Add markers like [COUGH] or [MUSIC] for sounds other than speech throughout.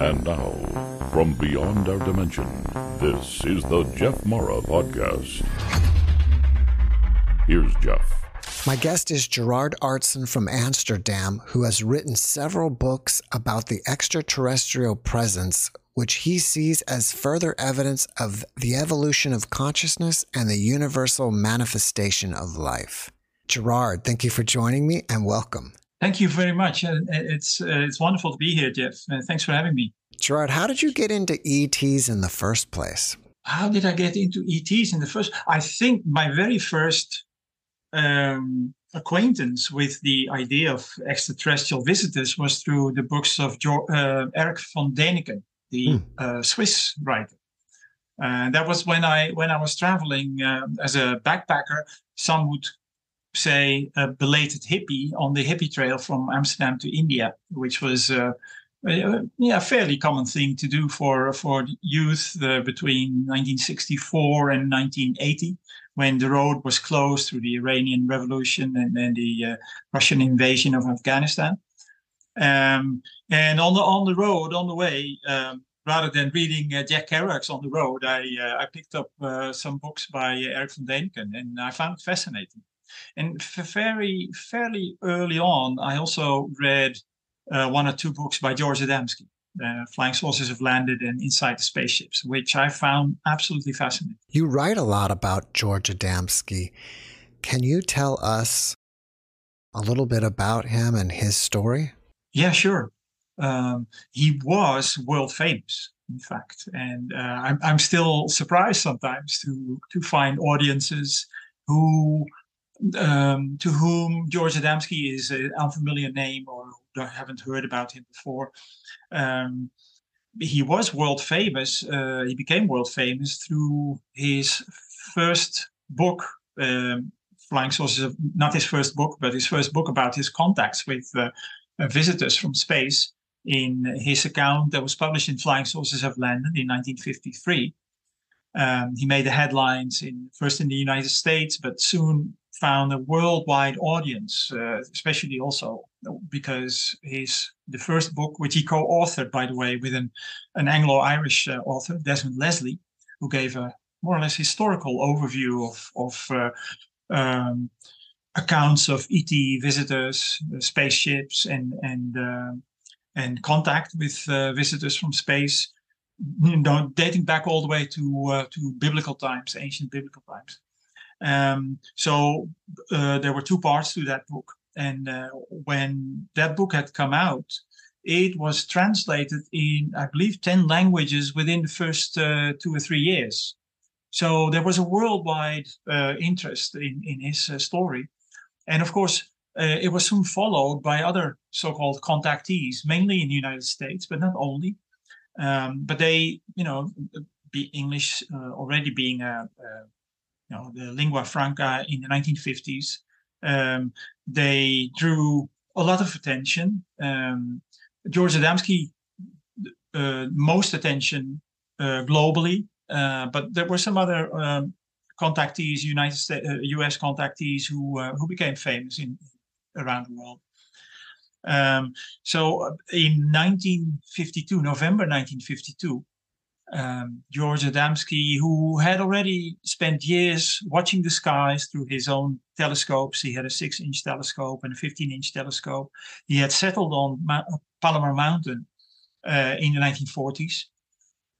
And now, from beyond our dimension, this is the Jeff Mara Podcast. Here's Jeff. My guest is Gerard Aartsen from Amsterdam, who has written several books about the extraterrestrial presence, which he sees as further evidence of the evolution of consciousness and the universal manifestation of life. Gerard, thank you for joining me and welcome. Thank you very much. Uh, it's uh, it's wonderful to be here, Jeff. Uh, thanks for having me. Gerard, how did you get into ETs in the first place? How did I get into ETs in the first? I think my very first um, acquaintance with the idea of extraterrestrial visitors was through the books of jo- uh, Erich von Däniken, the mm. Swiss writer. And that was when I when I was traveling uh, as a backpacker. Some would say, a belated hippie on the hippie trail from Amsterdam to India, which was uh, a, yeah, fairly common thing to do for for youth uh, between 1964 and 1980, when the road was closed through the Iranian Revolution and then the uh, Russian invasion of Afghanistan. Um, and on the on the road, on the way, um, rather than reading uh, Jack Kerouac's on the road, I uh, I picked up uh, some books by Erich von Däniken, and I found it fascinating. And very, fairly early on, I also read uh, one or two books by George Adamski. Uh, Flying Saucers Have Landed and Inside the Spaceships, which I found absolutely fascinating. You write a lot about George Adamski. Can you tell us a little bit about him and his story? Yeah, sure. Um, he was world famous, in fact, and uh, I'm, I'm still surprised sometimes to to find audiences who um, to whom George Adamski is an unfamiliar name or haven't heard about him before. Um, he was world famous. Uh, he became world famous through his first book, um, Flying Saucers. Not his first book, but his first book about his contacts with uh, uh, visitors from space. In his account that was published in Flying Saucers Have Landed in 1953. Um, he made the headlines in first in the United States, but soon found a worldwide audience, uh, especially also because his the first book, which he co-authored, by the way, with an, an Anglo-Irish uh, author, Desmond Leslie, who gave a more or less historical overview of of uh, um, accounts of ET visitors, uh, spaceships, and and uh, and contact with uh, visitors from space, you know, dating back all the way to to biblical times, ancient biblical times. Um, so uh, there were two parts to that book. And uh, when that book had come out, it was translated in, I believe, 10 languages within the first uh, two or three years. So there was a worldwide uh, interest in, in his uh, story. And of course, uh, it was soon followed by other so called contactees, mainly in the United States, but not only. Um, but they, you know, be English already being a, a you know, the lingua franca in the 1950s. Um, they drew a lot of attention. Um, George Adamski, uh, most attention uh, globally, uh, but there were some other um, contactees, United States, U.S. Uh, contactees who uh, who became famous in around the world. Um, so uh, in 1952, November 1952, um, George Adamski, who had already spent years watching the skies through his own telescopes. He had a six inch telescope and a 15 inch telescope. He had settled on Ma- Palomar Mountain uh, in the 1940s,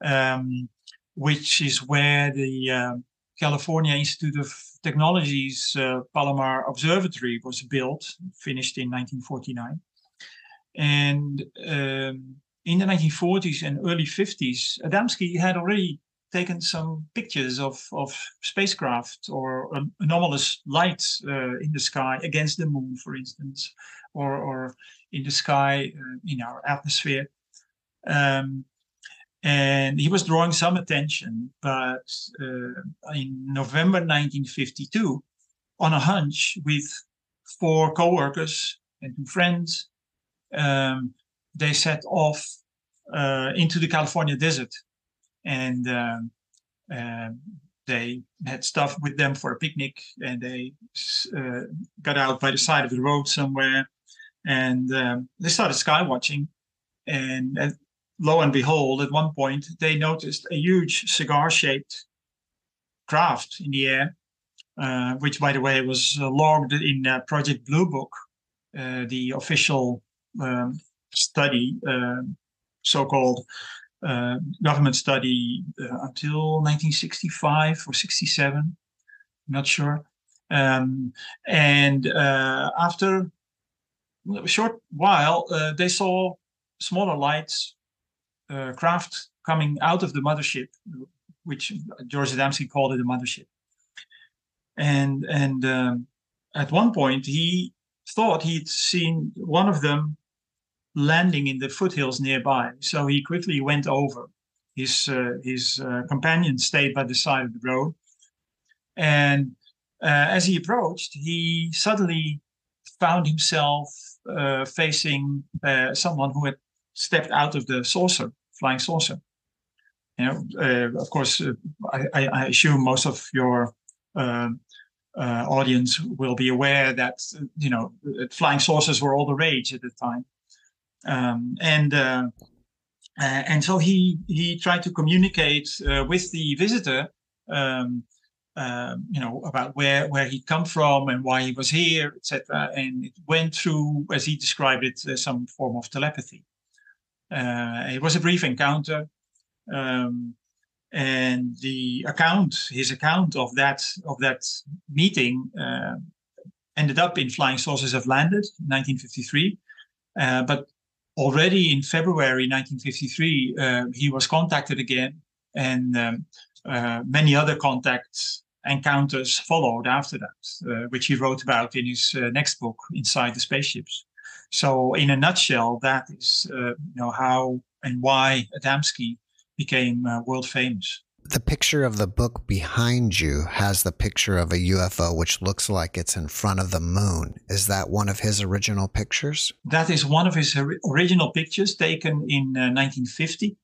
um, which is where the uh, California Institute of Technology's uh, Palomar Observatory was built, finished in 1949. And um, in the 1940s and early 50s, Adamski had already taken some pictures of, of spacecraft or anomalous light uh, in the sky against the moon, for instance, or, or in the sky uh, in our atmosphere. Um, and he was drawing some attention, but uh, in November 1952, on a hunch with four co-workers and two friends, um, they set off uh, into the California desert, and uh, they had stuff with them for a picnic, and they uh, got out by the side of the road somewhere, and um, they started sky watching. and, and lo and behold, at one point they noticed a huge cigar-shaped craft in the air, uh, which, by the way, was uh, logged in uh, Project Blue Book, uh, the official um, study, um, so-called uh, government study uh, until 1965 or 67. I'm not sure. Um, and after a short while, they saw smaller lights uh, craft coming out of the mothership, which George Adamski called it a mothership. And and um, at one point he thought he'd seen one of them landing in the foothills nearby. So he quickly went over. His uh, his uh, companion stayed by the side of the road, and uh, as he approached, he suddenly found himself uh, facing uh, someone who had stepped out of the saucer, flying saucer. You know, of course, I, I, assume most of your uh, uh audience will be aware that you know flying saucers were all the rage at the time, um, and uh, and so he he tried to communicate uh, with the visitor. Um, um, you know about where where he'd come from and why he was here, etc. And it went through, as he described it, some form of telepathy. Uh, it was a brief encounter. Um, and the account, his account of that of that meeting, uh, ended up in Flying Saucers Have Landed, 1953. Uh, but already in February 1953, uh, he was contacted again, and um, uh, many other contacts encounters followed after that, uh, which he wrote about in his next book, Inside the Spaceships. So, in a nutshell, that is uh, you know how and why Adamski became uh, world famous. The picture of the book behind you has the picture of a UFO, which looks like it's in front of the moon. Is that one of his original pictures? That is one of his original pictures taken in uh, 1950.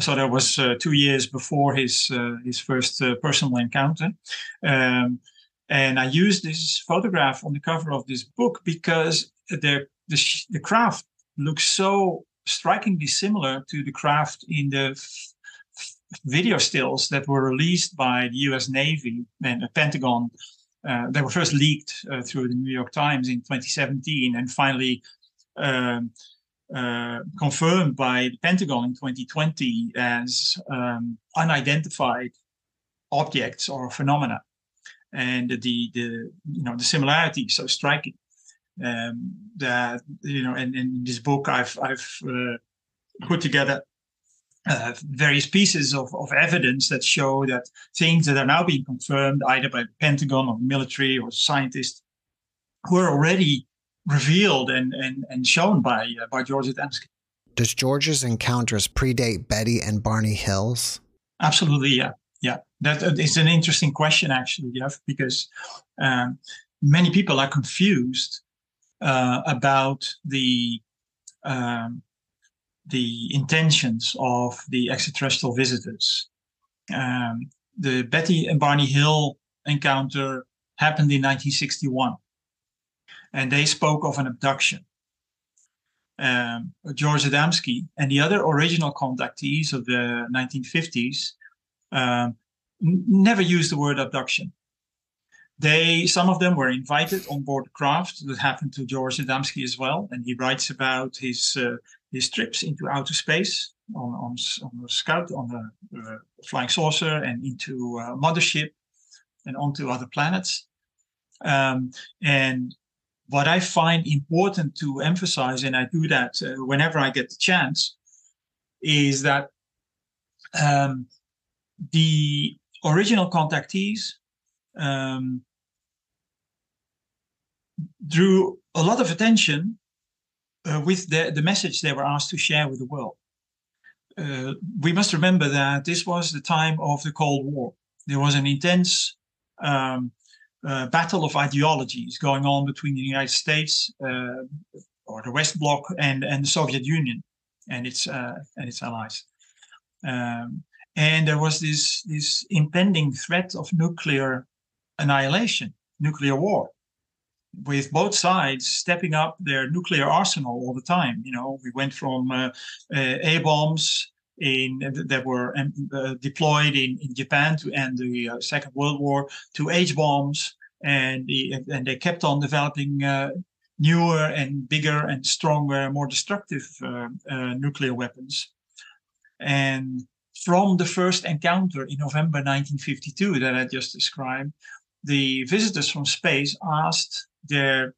So that was uh, two years before his uh, his first uh, personal encounter. Um, and I used this photograph on the cover of this book because the the, the craft looks so strikingly similar to the craft in the video stills that were released by the US Navy and the Pentagon. Uh, they were first leaked uh, through the New York Times in 2017 and finally um, uh, confirmed by the Pentagon in 2020 as um, unidentified objects or phenomena. And the, the you know the similarity is so striking um, that you know, and in this book, I've I've uh, put together uh, various pieces of, of evidence that show that things that are now being confirmed either by the Pentagon or military or scientists were already revealed and and, and shown by uh, by George Adamski. Does George's encounters predate Betty and Barney Hills? Absolutely, yeah, yeah. That is an interesting question, actually, Jeff, because um, many people are confused uh, about the um, the intentions of the extraterrestrial visitors. Um, the Betty and Barney Hill encounter happened in 1961, and they spoke of an abduction. Um, George Adamski and the other original contactees of the 1950s um, n- never used the word abduction. They, some of them were invited on board craft. That happened to George Adamski as well, and he writes about his uh, his trips into outer space on on, on the Scout, on the uh, flying saucer, and into uh, mothership, and onto other planets. Um, and what I find important to emphasize, and I do that uh, whenever I get the chance, is that um, the original contactees um, drew a lot of attention uh, with the, the message they were asked to share with the world. Uh, we must remember that this was the time of the Cold War. There was an intense um, uh, battle of ideologies going on between the United States uh, or the West Bloc and, and the Soviet Union and its uh, and its allies. Um, and there was this this impending threat of nuclear annihilation, nuclear war. With both sides stepping up their nuclear arsenal all the time. You know, we went from uh, uh, A bombs in that were um, uh, deployed in, in Japan to end the uh, Second World War to H bombs, and the, and they kept on developing uh, newer and bigger and stronger, more destructive uh, nuclear weapons. And from the first encounter in November 1952 that I just described, the visitors from space asked their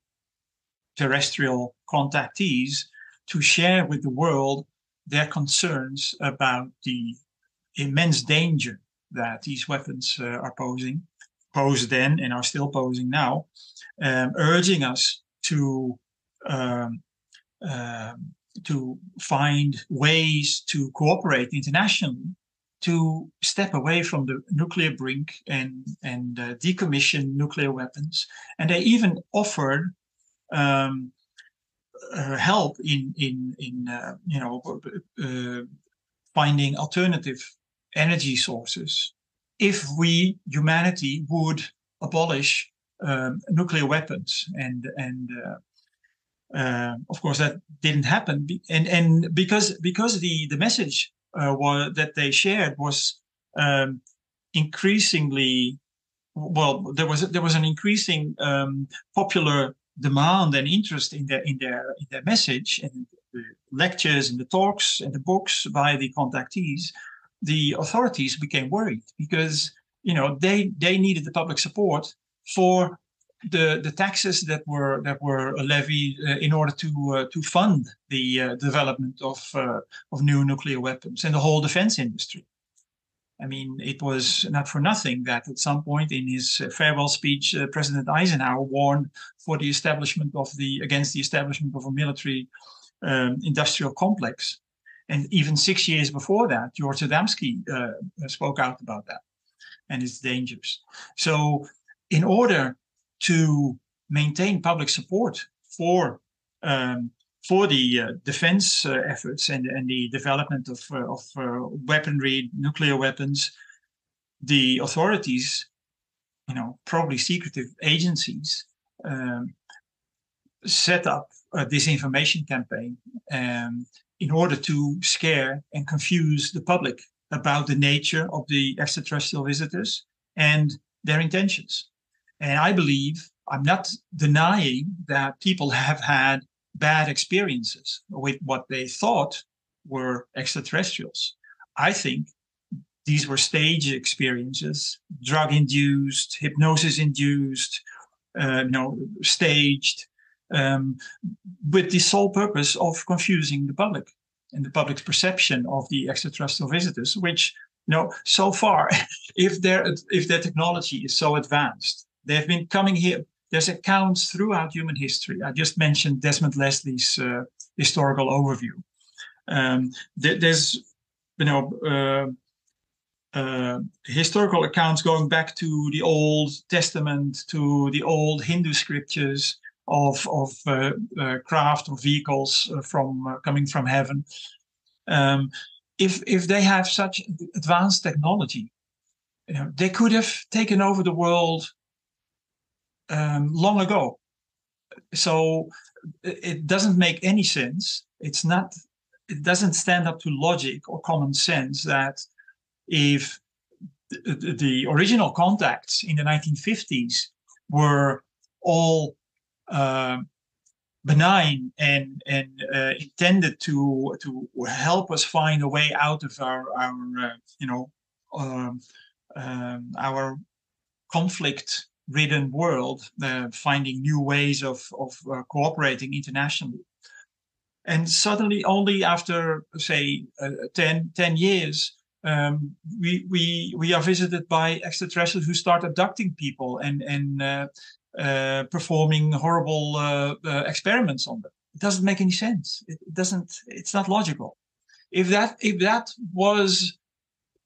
terrestrial contactees to share with the world their concerns about the immense danger that these weapons uh, are posing, posed then and are still posing now, um, urging us to um, um, to find ways to cooperate internationally to step away from the nuclear brink and and uh, decommission nuclear weapons. And they even offered um, uh, help in in in uh, you know uh, finding alternative energy sources if we humanity would abolish um, nuclear weapons and and uh, uh, of course that didn't happen and and because because the the message uh, was, that they shared was um, increasingly well there was there was an increasing um, popular demand and interest in their in their in their message and the lectures and the talks and the books by the contactees. The authorities became worried because you know they they needed the public support for the the taxes that were that were levied uh, in order to uh, to fund the uh, development of uh, of new nuclear weapons and the whole defense industry. I mean, it was not for nothing that at some point in his farewell speech, uh, President Eisenhower warned for the establishment of the against the establishment of a military um, industrial complex. And even six years before that, George Adamski uh, spoke out about that and its dangers. So, in order to maintain public support for um, for the uh, defense uh, efforts and, and the development of, uh, of uh, weaponry, nuclear weapons, the authorities, you know, probably secretive agencies, um, set up a disinformation campaign um, in order to scare and confuse the public about the nature of the extraterrestrial visitors and their intentions. And I believe, I'm not denying that people [LAUGHS] have had bad experiences with what they thought were extraterrestrials. I think these were stage experiences, drug induced, hypnosis induced, uh, you know, staged, um, with the sole purpose of confusing the public and the public's perception of the extraterrestrial visitors, which you know, so far, [LAUGHS] if their if their technology is so advanced They've been coming here. There's accounts throughout human history. I just mentioned Desmond Leslie's uh, historical overview. Um, there's, you know, uh, uh, historical accounts going back to the Old Testament, to the old Hindu scriptures of of uh, uh, craft or vehicles uh, from coming from heaven. Um, if if they have such advanced technology, you know, they could have taken over the world um, long ago. So it doesn't make any sense. It's not. It doesn't stand up to logic or common sense that if the, the original contacts in the 1950s were all uh, benign and and uh, intended to to help us find a way out of our our uh, you know um, um, our conflict ridden world, uh, finding new ways of, of uh, cooperating internationally. And suddenly, only after, say, uh, 10, 10 years, um, we, we, we are visited by extraterrestrials who start abducting people and, and uh, uh, performing horrible uh, experiments on them. It doesn't make any sense. It doesn't, it's not logical. If that, if that was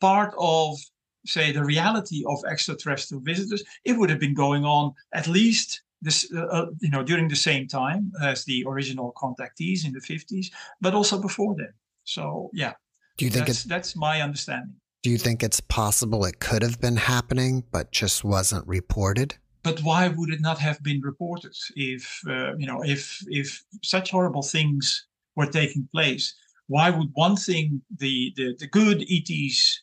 part of say the reality of extraterrestrial visitors, it would have been going on at least this, uh, uh, you know, during the same time as the original contactees in the 50s, but also before then. So yeah, do you think that's, that's my understanding? Do you think it's possible it could have been happening, but just wasn't reported? but why would it not have been reported if uh, you know if if such horrible things were taking place? Why would one thing the the, the good ETs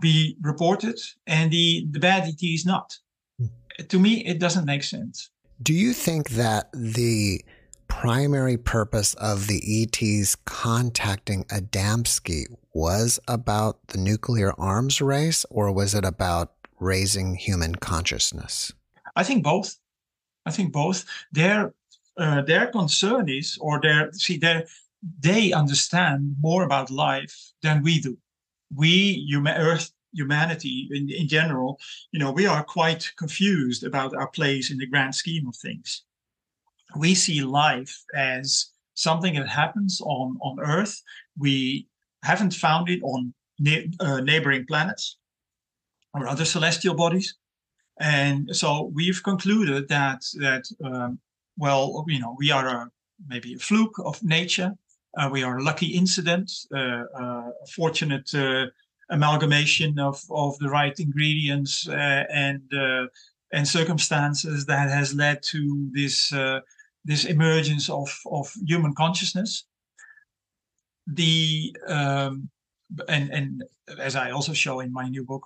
be reported and the the bad ET is not? Hmm. To me, it doesn't make sense. Do you think that the primary purpose of the ETs contacting Adamski was about the nuclear arms race, or was it about raising human consciousness? I think both. I think both. Their uh, their concern is, or their see, their they understand more about life than we do. We, human, Earth, humanity in, in general, you know, we are quite confused about our place in the grand scheme of things. We see life as something that happens on on Earth. We haven't found it on ne- uh, neighboring planets or other celestial bodies. And so we've concluded that that um, well, you know, we are a, maybe a fluke of nature. Uh, we are a lucky incident, uh, uh a fortunate amalgamation of of the right ingredients and and circumstances that has led to this this emergence of of human consciousness. The um, and and as I also show in my new book,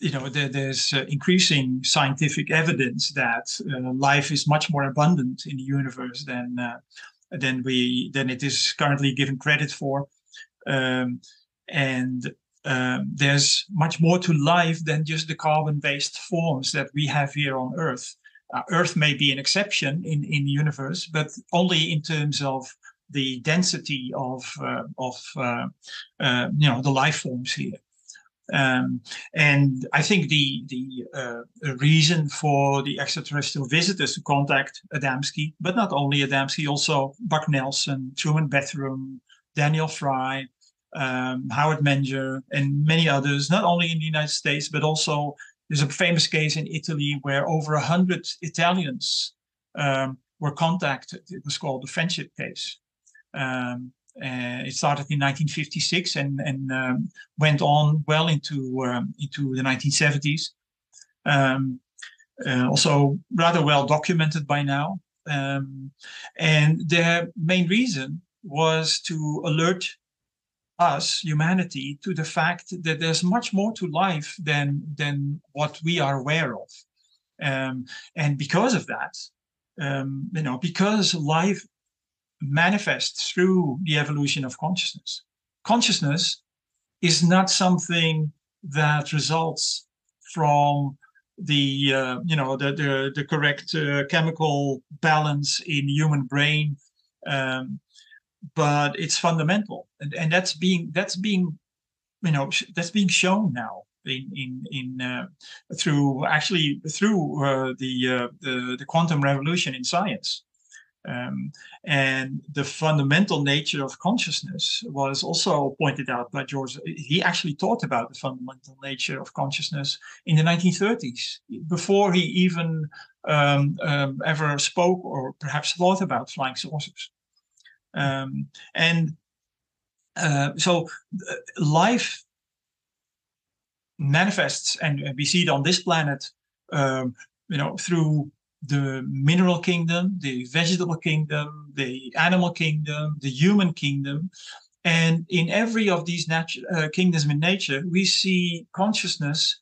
you know, there, there's uh, increasing scientific evidence that uh, life is much more abundant in the universe than uh, than we than it is currently given credit for, um, and um, there's much more to life than just the carbon-based forms that we have here on Earth. Uh, Earth may be an exception in in the universe, but only in terms of the density of uh, of uh, uh, you know the life forms here. Um, and I think the the uh, reason for the extraterrestrial visitors to contact Adamski, but not only Adamski, also Buck Nelson, Truman Bethurum, Daniel Fry, um, Howard Menger, and many others, not only in the United States, but also there's a famous case in Italy where over a hundred Italians um, were contacted. It was called the friendship case. Um, it started in 1956 and, and um, went on well into um, into the 1970s. Um, uh, also rather well documented by now. Um, and their main reason was to alert us, humanity, to the fact that there's much more to life than than what we are aware of. Um, and because of that, um, you know, because life manifests through the evolution of consciousness. Consciousness is not something that results from the uh, you know the the, the correct uh, chemical balance in human brain um, but it's fundamental and, and that's being that's being you know that's being shown now in in in uh, through actually through uh, the, uh, the the quantum revolution in science um, and the fundamental nature of consciousness was also pointed out by George. He actually talked about the fundamental nature of consciousness in the 1930s, before he even um, um, ever spoke or perhaps thought about flying saucers. Um, and uh, so uh, life manifests, and we see it on this planet, um, you know, through the mineral kingdom, the vegetable kingdom, the animal kingdom, the human kingdom. And in every of these natu- uh, kingdoms in nature, we see consciousness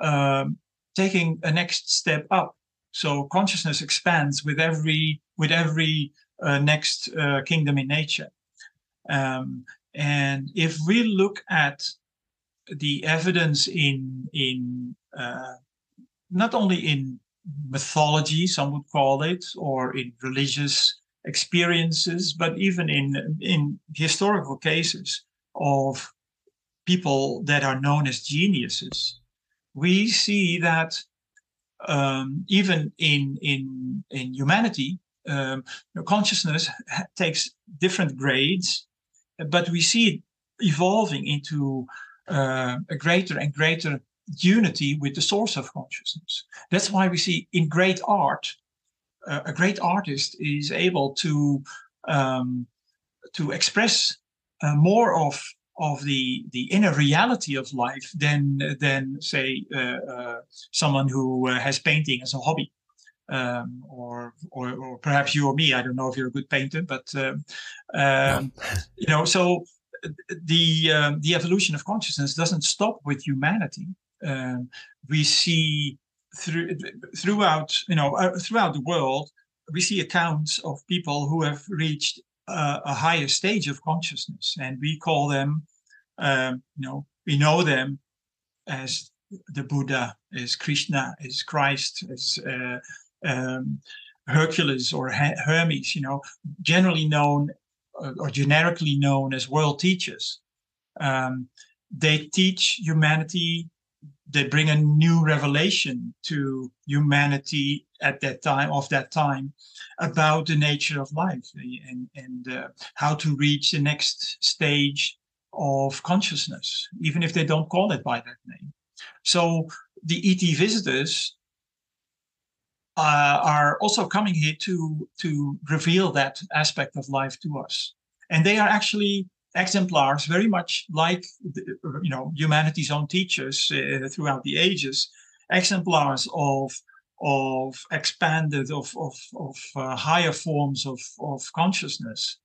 um, taking a next step up. So consciousness expands with every with every uh, next uh, kingdom in nature. Um, and if we look at the evidence in in uh, not only in mythology, some would call it, or in religious experiences, but even in in historical cases of people that are known as geniuses, we see that um, even in in in humanity, um, consciousness takes different grades, but we see it evolving into uh, a greater and greater unity with the source of consciousness. That's why we see in great art, uh, a great artist is able to um, to express uh, more of of the the inner reality of life than than say uh, uh someone who uh, has painting as a hobby. um, or, or, or perhaps you or me. I don't know if you're a good painter, but um, um, [LAUGHS] you know, so the um, the evolution of consciousness doesn't stop with humanity. Um, we see through throughout you know uh, throughout the world, we see accounts of people who have reached uh, a higher stage of consciousness, and we call them, um, you know, we know them as the Buddha, as Krishna, as Christ, as uh, um, Hercules or Hermes, you know, generally known uh, or generically known as world teachers. Um, they teach humanity, they bring a new revelation to humanity at that time, of that time, about the nature of life and, and uh, how to reach the next stage of consciousness, even if they don't call it by that name. So the ET visitors uh, are also coming here to to reveal that aspect of life to us, and they are actually exemplars, very much like you know humanity's own teachers uh, throughout the ages, exemplars of of expanded of of, of uh, higher forms of of consciousness,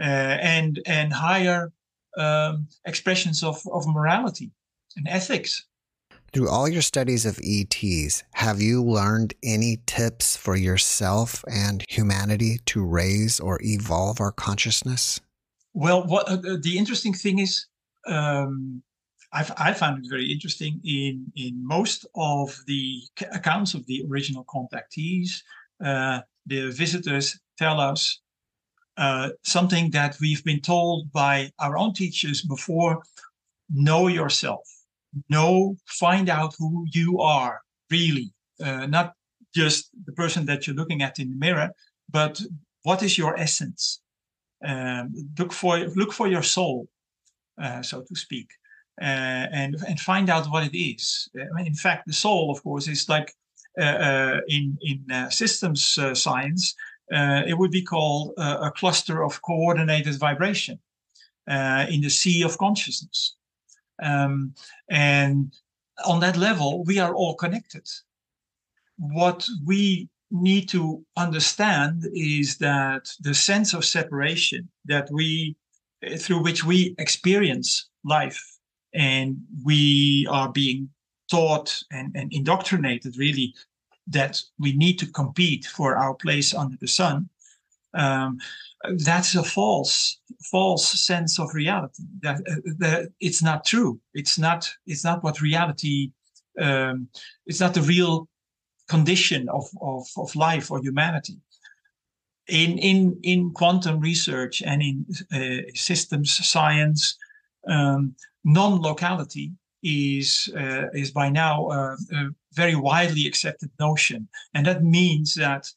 uh, and and higher um, expressions of of morality and ethics. Through all your studies of ETs, have you learned any tips for yourself and humanity to raise or evolve our consciousness? Well, what uh, the interesting thing is, um, I've, I found it very interesting in in most of the accounts of the original contactees. Uh, the visitors tell us uh, something that we've been told by our own teachers before: know yourself know, find out who you are really, uh, not just the person that you're looking at in the mirror, but what is your essence? Um, look for look for your soul, uh, so to speak, uh, and and find out what it is. Uh, in fact, the soul, of course, is like uh, uh, in in systems science, it would be called a cluster of coordinated vibration in the sea of consciousness. Um, and on that level, we are all connected. What we need to understand is that the sense of separation that we, through which we experience life, and we are being taught and, and indoctrinated really that we need to compete for our place under the sun. Um, that's a false false sense of reality that, uh, that it's not true it's not it's not what reality um, it's not the real condition of, of, of life or humanity in in in quantum research and in uh, systems science um, non-locality is uh, is by now a, a very widely accepted notion and that means that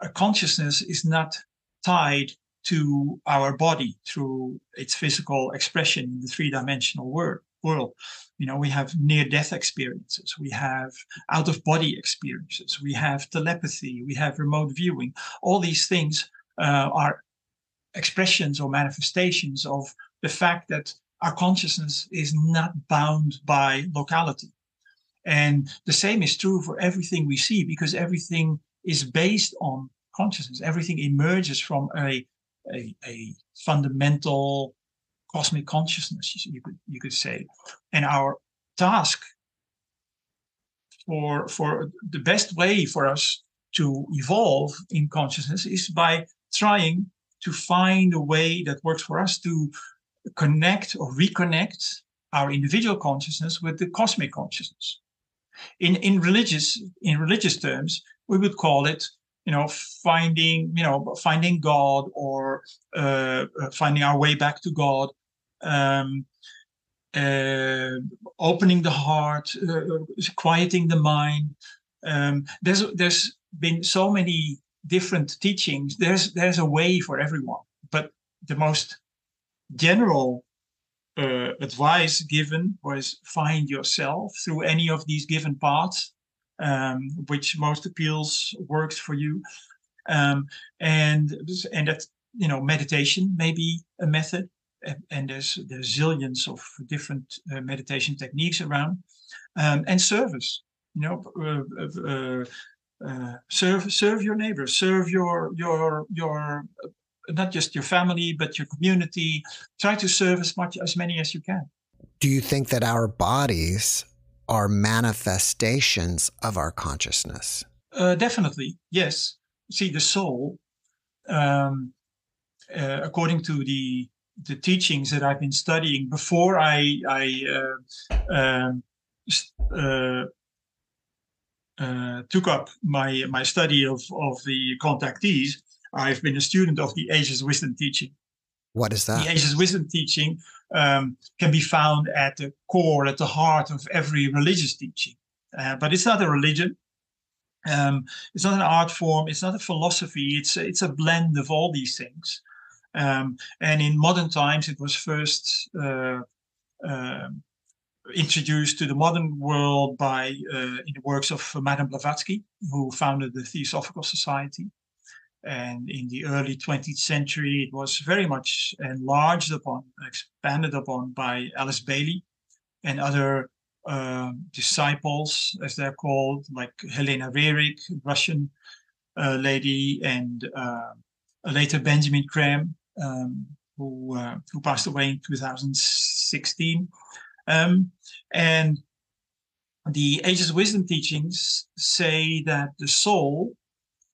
a consciousness is not tied to our body through its physical expression in the three-dimensional world. World. You know, we have near-death experiences, we have out-of-body experiences, we have telepathy, we have remote viewing. All these things uh, are expressions or manifestations of the fact that our consciousness is not bound by locality. And the same is true for everything we see because everything is based on consciousness. Everything emerges from a, a, a fundamental cosmic consciousness, you could you could say. And our task for for the best way for us to evolve in consciousness is by trying to find a way that works for us to connect or reconnect our individual consciousness with the cosmic consciousness. In in religious in religious terms, we would call it you know finding you know finding god or uh, uh, finding our way back to god um, uh, opening the heart uh, quieting the mind. Um, there's there's been so many different teachings. There's there's a way for everyone but the most general uh, advice given was find yourself through any of these given paths um, which most appeals works for you. Um, and and that you know meditation may be a method, and there's there's zillions of different uh, meditation techniques around, um, and service. You know, uh, uh, uh, serve serve your neighbors, serve your your your not just your family but your community. Try to serve as much as many as you can. Do you think that our bodies are manifestations of our consciousness? Uh, definitely, yes. See, the soul, um, uh, according to the the teachings that I've been studying before I I uh, um, uh, uh, took up my my study of of the contactees, I've been a student of the Ageless Wisdom teaching. What is that? The Ageless Wisdom teaching um, can be found at the core, at the heart of every religious teaching. Uh, but it's not a religion. Um, it's not an art form. It's not a philosophy. It's it's a blend of all these things. Um, and in modern times, it was first uh, uh, introduced to the modern world by uh, in the works of Madame Blavatsky, who founded the Theosophical Society. And in the early 20th century, it was very much enlarged upon, expanded upon by Alice Bailey and other uh, disciples, as they're called, like Helena Roerich, Russian uh, lady, and uh, later Benjamin Creme, um, who uh, who passed away in 2016. Um, and the Ageless Wisdom teachings say that the soul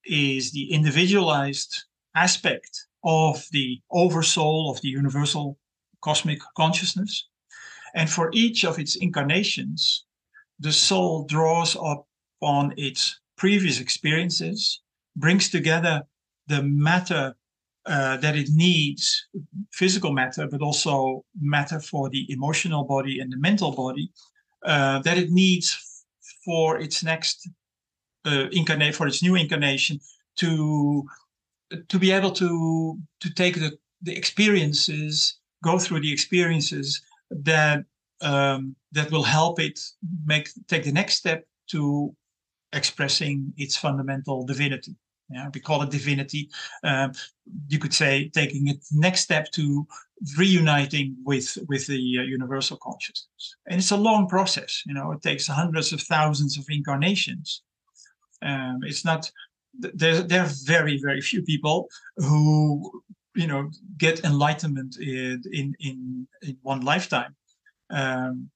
is the individualized aspect of the oversoul of the universal cosmic consciousness. And for each of its incarnations, the soul draws up on its previous experiences, brings together the matter uh, that it needs, physical matter, but also matter for the emotional body and the mental body, uh, that it needs for its next uh, incarnate for its new incarnation to to be able to to take the the experiences go through the experiences that um, that will help it make take the next step to expressing its fundamental divinity yeah we call it divinity um, you could say taking it next step to reuniting with with the uh, universal consciousness and it's a long process you know it takes hundreds of thousands of incarnations um, it's not there. There are very very few people who you know get enlightenment in in in, in one lifetime, um,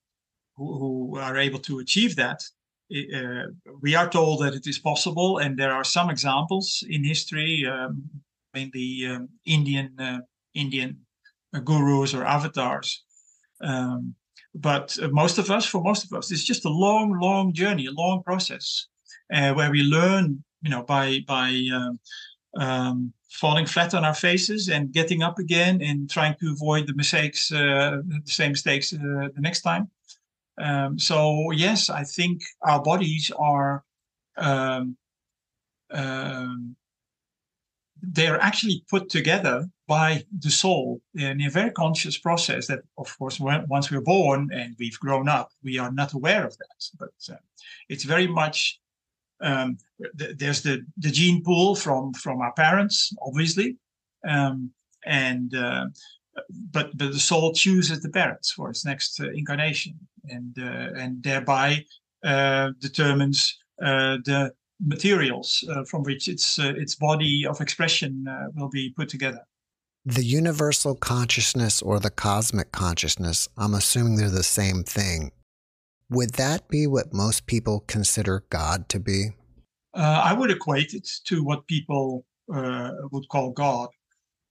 who, who, are able to achieve that. Uh, we are told that it is possible, and there are some examples in history, um, mainly um, Indian uh, Indian gurus or avatars. Um, but most of us, for most of us, it's just a long, long journey, a long process uh, where we learn, you know, by by um, um, falling flat on our faces and getting up again and trying to avoid the mistakes, uh, the same mistakes uh, the next time. Um, so yes, I think our bodies are um, um, they are actually put together by the soul in a very conscious process that of course when, once we're born and we've grown up we are not aware of that. But uh, it's very much um, th- there's the, the gene pool from from our parents, obviously, um, and uh, but but the soul chooses the parents for its next uh, incarnation, and uh, and thereby uh, determines uh, the materials uh, from which its its body of expression will be put together. The universal consciousness or the cosmic consciousness, I'm assuming they're the same thing. Would that be what most people consider God to be? Uh, I would equate it to what people uh, would call God.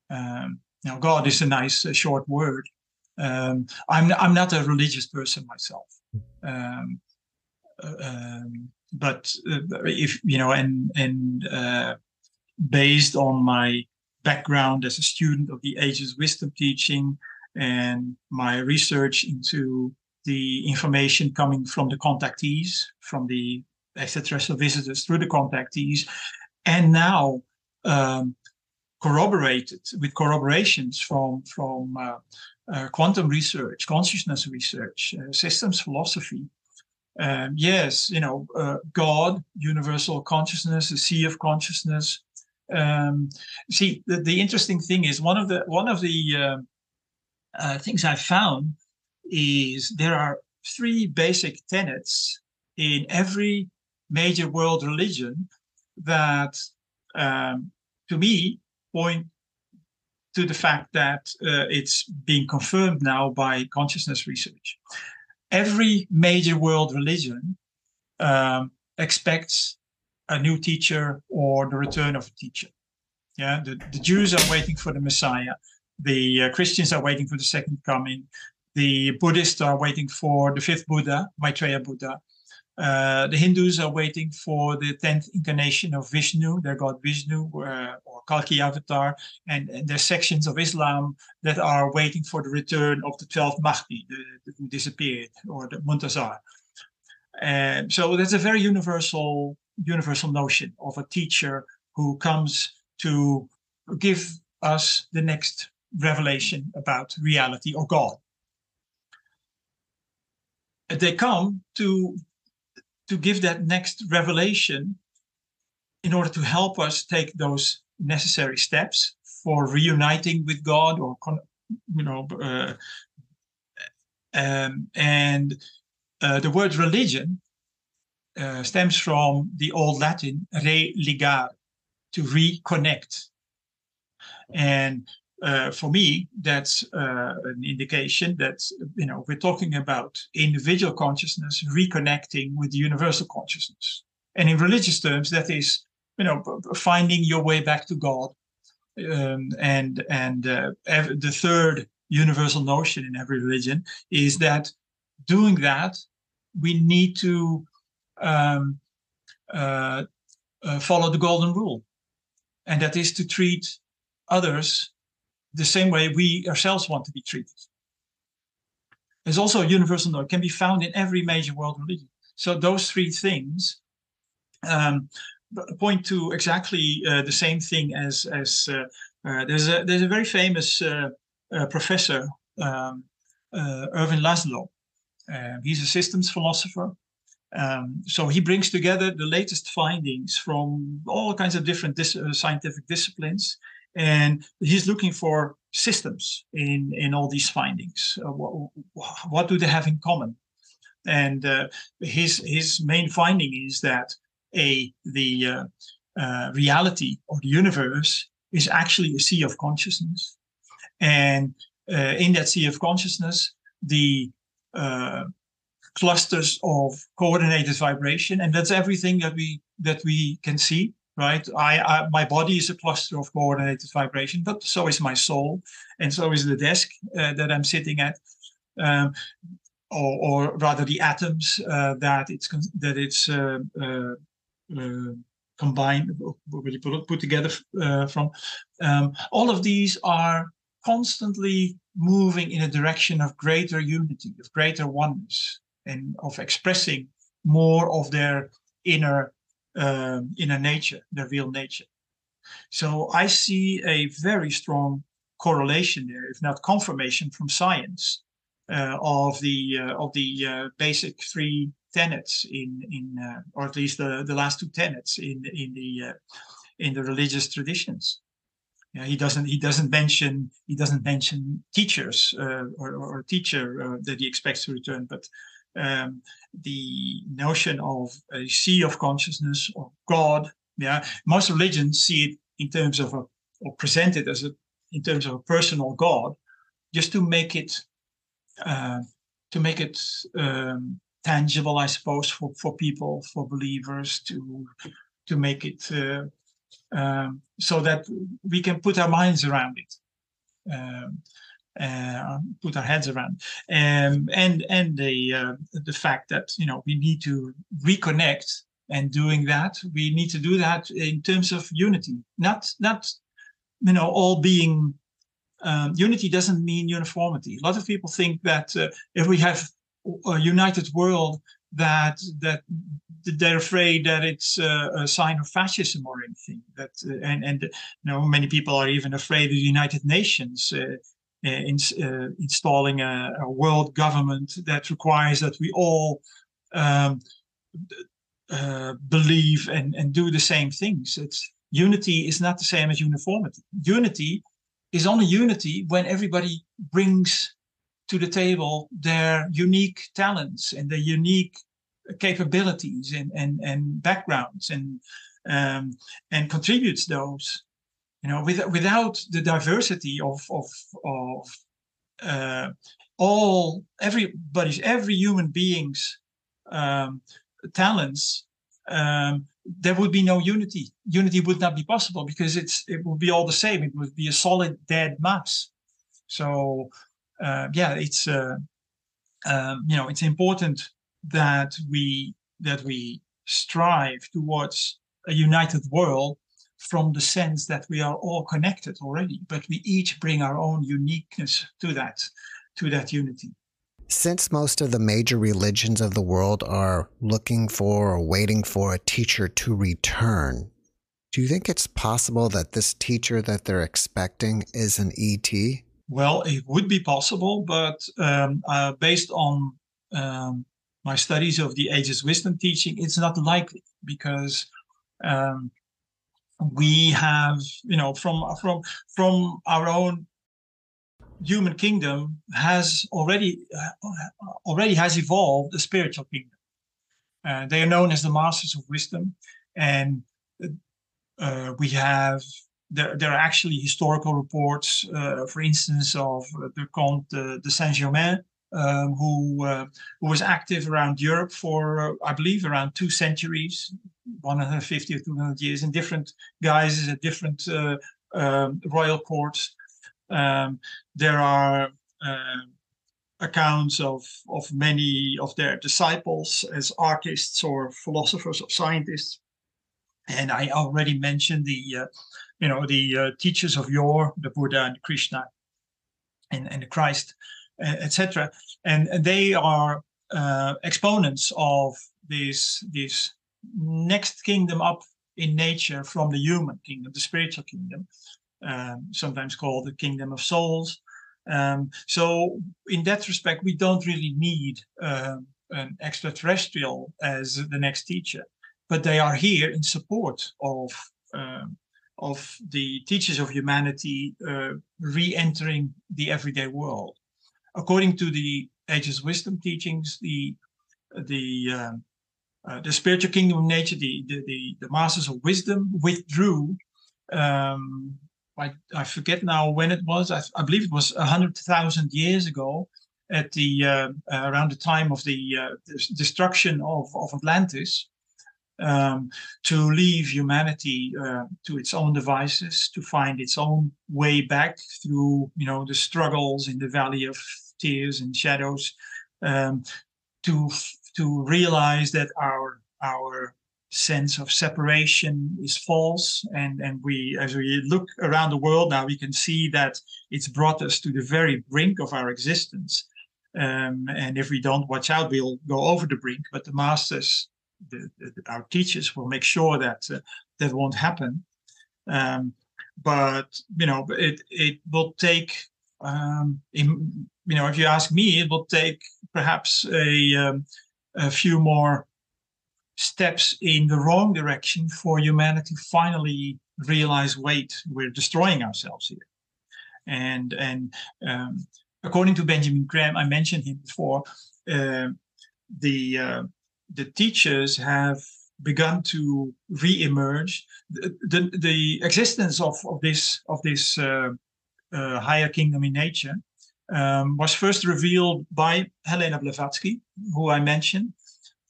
Um, now, God is a nice uh, short word. Um, I'm I'm not a religious person myself, um, uh, um, but uh, if you know, and and uh, based on my background as a student of the Ageless Wisdom teaching and my research into the information coming from the contactees, from the extraterrestrial visitors through the contactees, and now um, corroborated with corroborations from from uh, uh, quantum research, consciousness research, uh, systems philosophy. Um, yes, you know, uh, God, universal consciousness, the sea of consciousness. Um, see, the, the, interesting thing is one of the one of the um, uh, things I found is there are three basic tenets in every major world religion that, um, to me, point to the fact that uh, it's being confirmed now by consciousness research. Every major world religion um, expects a new teacher or the return of a teacher. Yeah, the, the Jews are waiting for the Messiah. The uh, Christians are waiting for the second coming. The Buddhists are waiting for the fifth Buddha, Maitreya Buddha. Uh, the Hindus are waiting for the 10th incarnation of Vishnu, their god Vishnu, uh, or Kalki Avatar. And, and there's sections of Islam that are waiting for the return of the 12th Mahdi, the, the, who disappeared, or the Muntazar. And so that's a very universal, universal notion of a teacher who comes to give us the next revelation about reality or God. They come to to give that next revelation in order to help us take those necessary steps for reuniting with God or you know uh, um, and uh, the word religion uh, stems from the old Latin religare to reconnect. And uh, for me, that's uh, an indication that you know we're talking about individual consciousness reconnecting with the universal consciousness, and in religious terms, that is you know finding your way back to God, um, and and uh, the third universal notion in every religion is that doing that we need to um, uh, uh, follow the golden rule, and that is to treat others the same way we ourselves want to be treated. There's also a universal. It can be found in every major world religion. So those three things um, point to exactly uh, the same thing as as uh, uh, there's a there's a very famous uh, uh, professor um, uh, Ervin Laszlo. he's a systems philosopher. Um, so he brings together the latest findings from all kinds of different dis- scientific disciplines and he's looking for systems in in all these findings. Uh, what, what, do they have in common? And uh, his his main finding is that a the uh, uh, reality of the universe is actually a sea of consciousness, and uh, in that sea of consciousness, the uh, clusters of coordinated vibration, and that's everything that we that we can see right? I, I, my body is a cluster of coordinated vibration, but so is my soul, and so is the desk uh, that I'm sitting at, um, or, or, rather the atoms uh, that it's that it's uh, uh, uh combined, put, put together uh, from. Um, all of these are constantly moving in a direction of greater unity, of greater oneness, and of expressing more of their inner um, inner nature, their real nature. So I see a very strong correlation there, if not confirmation from science, uh, of the uh, of the uh, basic three tenets in in uh, or at least the, the last two tenets in in the uh, in the religious traditions. He doesn't he doesn't mention he doesn't mention teachers uh, or, or a teacher that he expects to return, but um, the notion of a sea of consciousness or God. Yeah, most religions see it in terms of a or present it as a in terms of a personal God, just to make it uh, to make it um, tangible, I suppose, for for people, for believers to to make it uh, um, so that we can put our minds around it. Um, uh, put our heads around, um, and and the uh, the fact that you know we need to reconnect, and doing that we need to do that in terms of unity, not not you know all being. Um, unity doesn't mean uniformity. A lot of people think that uh, if we have a united world, that that they're afraid that it's a, a sign of fascism or anything. That uh, and and you know many people are even afraid of the United Nations. Uh, in, uh, installing a, a, world government that requires that we all um, uh, believe and, and do the same things. It's unity is not the same as uniformity. Unity is only unity when everybody brings to the table their unique talents and their unique capabilities and and, and backgrounds and um, and contributes those. You know, with, without the diversity of of of uh, all everybody's every human being's um, talents, um, there would be no unity. Unity would not be possible because it's it would be all the same. It would be a solid dead mass. So uh, yeah, it's uh, um, you know it's important that we that we strive towards a united world from the sense that we are all connected already, but we each bring our own uniqueness to that to that unity. Since most of the major religions of the world are looking for or waiting for a teacher to return, do you think it's possible that this teacher that they're expecting is an ET? Well, it would be possible, but um, uh, based on um, my studies of the ageless wisdom teaching, it's not likely because um, we have, you know, from from from our own human kingdom has already uh, already has evolved a spiritual kingdom. Uh, they are known as the masters of wisdom, and uh, we have there, there are actually historical reports, uh, for instance, of the Comte de Saint Germain, um, who uh, who was active around Europe for I believe around two centuries, 150 or 200 years in different guises at different um, royal courts. Um, there are uh, accounts of, of many of their disciples as artists or philosophers or scientists. And I already mentioned the, uh, you know, the uh, teachers of yore, the Buddha and Krishna and, and the Christ, etc. And, and they are uh, exponents of this, this next kingdom up in nature from the human kingdom, the spiritual kingdom, um, sometimes called the kingdom of souls. Um, so in that respect, we don't really need uh, an extraterrestrial as the next teacher, but they are here in support of um, of the teachers of humanity uh, re-entering the everyday world. According to the Ageless Wisdom teachings, the the um, uh, the spiritual kingdom of nature, the, the, the, the masters of wisdom withdrew um, I, I forget now when it was. I, I believe it was hundred thousand years ago, at the uh, uh, around the time of the uh, destruction of of Atlantis, um, to leave humanity uh, to its own devices, to find its own way back through you know the struggles in the valley of tears and shadows, um, to to realize that our our sense of separation is false. And and we as we look around the world now we can see that it's brought us to the very brink of our existence. Um, and if we don't watch out we'll go over the brink. But the masters the, the, our teachers will make sure that uh, that won't happen. Um, but you know it it will take um, in, you know if you ask me it will take perhaps a um, a few more steps in the wrong direction for humanity finally realize wait we're destroying ourselves here. And and um, according to Benjamin Creme i mentioned him before uh, the uh, the teachers have begun to re-emerge. The, the, the existence of, of this of this uh, uh higher kingdom in nature um, was first revealed by helena blavatsky who i mentioned.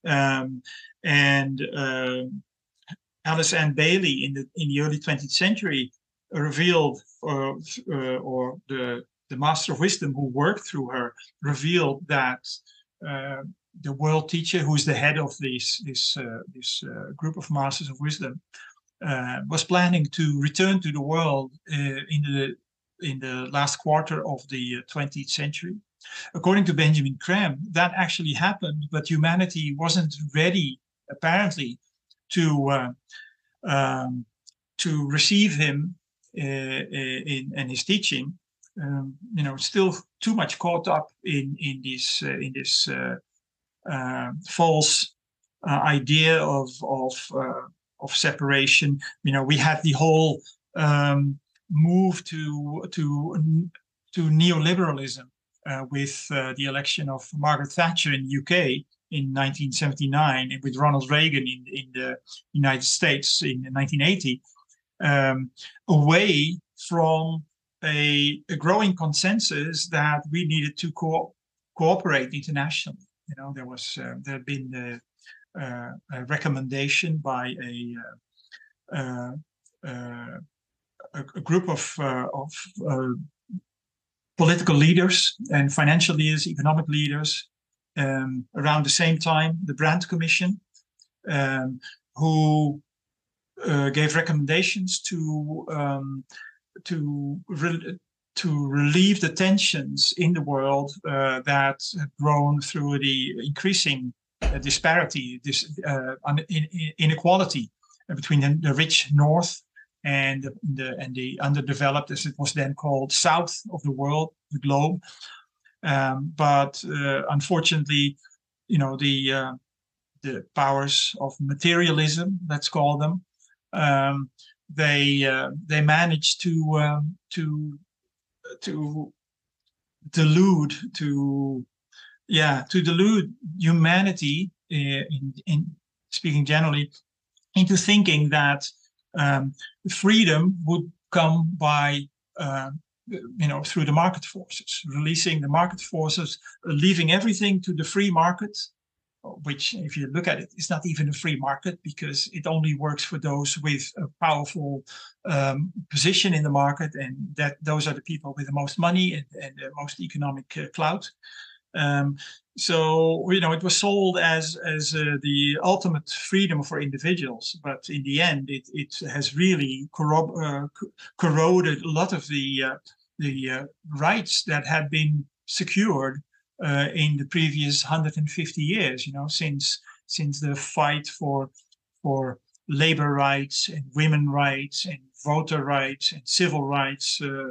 Um, and uh, Alice Ann Bailey in the in the early 20th century revealed, uh, uh, or the the Master of Wisdom who worked through her revealed that uh, the world teacher, who is the head of this this uh, this uh, group of Masters of Wisdom, was planning to return to the world in the in the last quarter of the 20th century. According to Benjamin Creme, that actually happened, but humanity wasn't ready apparently to uh, um, to receive him uh, in, in his teaching. Um, you know, still too much caught up in in this uh, in this uh, uh, false uh, idea of of of separation. You know, we had the whole um, move to to to neoliberalism uh, with uh, the election of Margaret Thatcher in UK, in 1979 and with Ronald Reagan in, in the United States in 1980, um, away from a, a, growing consensus that we needed to co- cooperate internationally. You know, there was uh, there had been a, uh, a, recommendation by a uh, uh, a, group of of political leaders and financial leaders, economic leaders, um, around the same time, the Brandt Commission, um, who uh, gave recommendations to um, to re- to relieve the tensions in the world uh, that have grown through the increasing uh, disparity, this uh, inequality between the, rich north and the and the underdeveloped, as it was then called, south of the world, the globe. Um, but uh, unfortunately, you know the uh, the powers of materialism, let's call them, um, they uh, they managed to um, to to delude to yeah to delude humanity uh, in, in speaking generally into thinking that um, freedom would come by uh, you know through the market forces releasing the market forces leaving everything to the free market which if you look at it is not even a free market because it only works for those with a powerful um, position in the market and that those are the people with the most money and, and the most economic uh, clout. Um, so you know it was sold as as uh, the ultimate freedom for individuals but in the end it, it has really corro- uh, corroded a lot of the uh, the uh, rights that had been secured uh, in the previous 150 years you know since since the fight for for labor rights and women rights and voter rights and civil rights uh,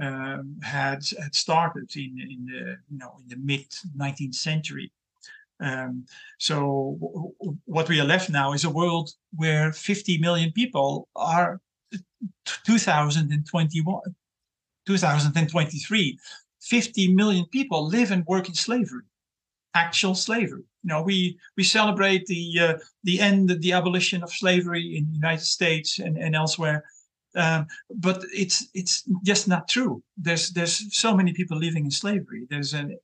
um, had had started in in the you know in the mid 19th century. Um, so w- what we are left now is a world where 50 million people are 2021 2023 50 million people live and work in slavery actual slavery. You know we we celebrate the uh, the end the abolition of slavery in the united states and, and elsewhere um, but it's it's just not true. There's there's so many people living in slavery. There's an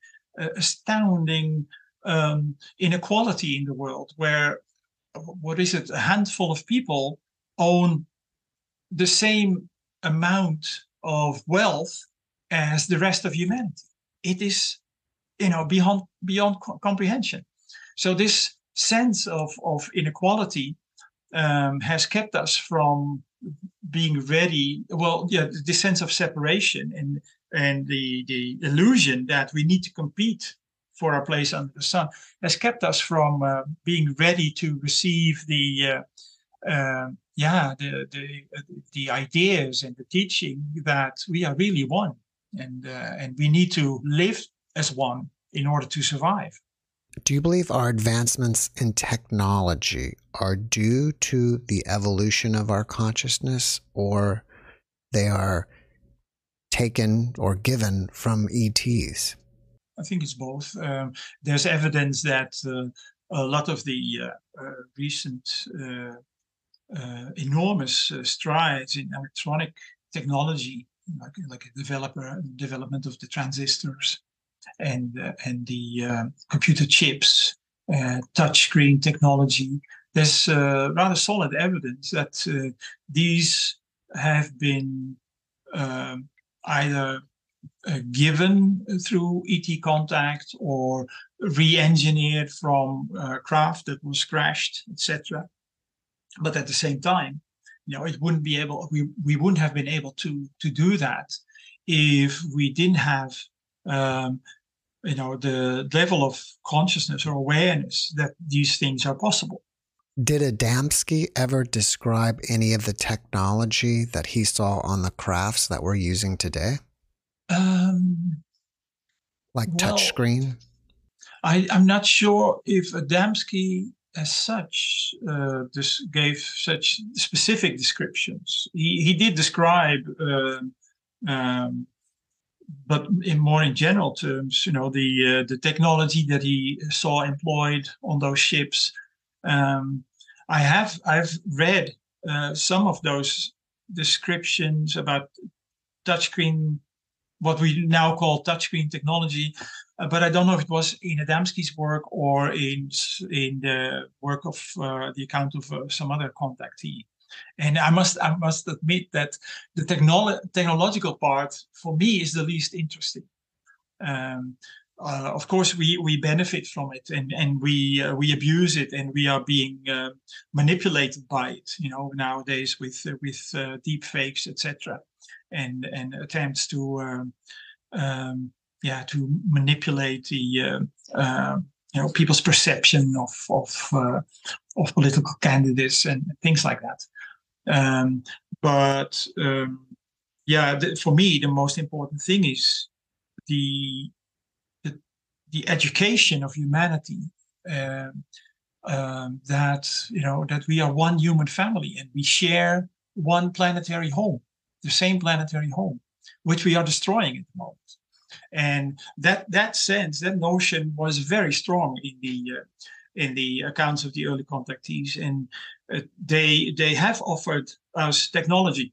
astounding um, inequality in the world where what is it? A handful of people own the same amount of wealth as the rest of humanity. It is, you know, beyond beyond comprehension. So this sense of of inequality um, has kept us from being ready well yeah the sense of separation and and the the illusion that we need to compete for our place under the sun has kept us from uh, being ready to receive the uh, uh, yeah the the the ideas and the teaching that we are really one. And uh, and we need to live as one in order to survive do you believe our advancements in technology are due to the evolution of our consciousness or they are taken or given from ETs? I think it's both. Um, there's evidence that uh, a lot of the uh, uh, recent uh, uh, enormous uh, strides in electronic technology, like, like developer development of the transistors, and uh, and the uh, computer chips, uh, touchscreen technology. There's rather solid evidence that these have been um, either uh, given through ET contact or re-engineered from uh, craft that was crashed, etc. But at the same time, you know, it wouldn't be able. We we wouldn't have been able to to do that if we didn't have um, you know the level of consciousness or awareness that these things are possible. Did adamski ever describe any of the technology that he saw on the crafts that we're using today? Um, like well, touchscreen? I, i'm not sure if adamski as such uh, this gave such specific descriptions. He, he did describe uh, um, but in more in general terms, you know, the uh, the technology that he saw employed on those ships. Um, I have I've read uh, some of those descriptions about touchscreen, what we now call touchscreen technology, uh, but I don't know if it was in Adamski's work or in in the work of uh, the account of uh, some other contactee. And I must I must admit that the technolo- technological part for me is the least interesting. Um, uh, of course, we we benefit from it and and we uh, we abuse it and we are being uh, manipulated by it. You know nowadays with uh, with uh, deep fakes, etc., and and attempts to um, um, yeah to manipulate the uh, you know people's perception of of of political candidates and things like that. Um, but um, yeah, the, for me, the most important thing is the the, the education of humanity. Um, um, that you know that we are one human family and we share one planetary home, the same planetary home, which we are destroying at the moment. And that that sense, that notion was very strong in the uh, in the accounts of the early contactees, and uh, they they have offered us technology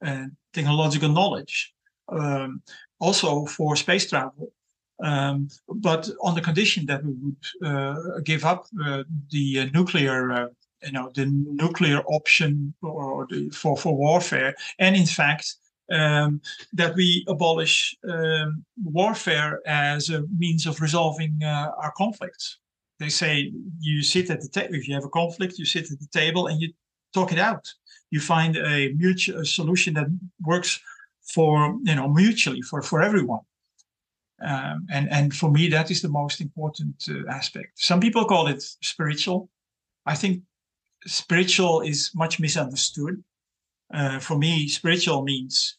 and technological knowledge, um, also for space travel, um, but on the condition that we would uh, give up uh, the uh, nuclear, uh, you know, the nuclear option or the, for for warfare, and in fact. Um, that we abolish um, warfare as a means of resolving uh, our conflicts they say you sit at the table if you have a conflict you sit at the table and you talk it out. You find a mutual solution that works for you know mutually for for everyone. Um, and and for me that is the most important uh, aspect. Some people call it spiritual. I think spiritual is much misunderstood. Uh, for me spiritual means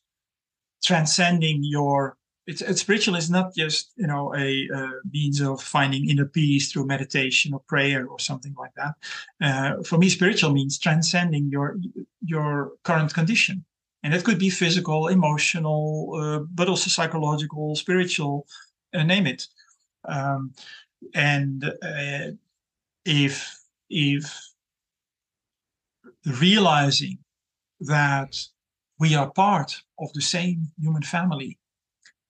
transcending your it's, it's spiritual is not just you know a, a, means of finding inner peace through meditation or prayer or something like that. Uh, for me, spiritual means transcending your your current condition, and it could be physical, emotional, uh, but also psychological, spiritual, uh, name it. Um, and uh, if if realizing that we are part of the same human family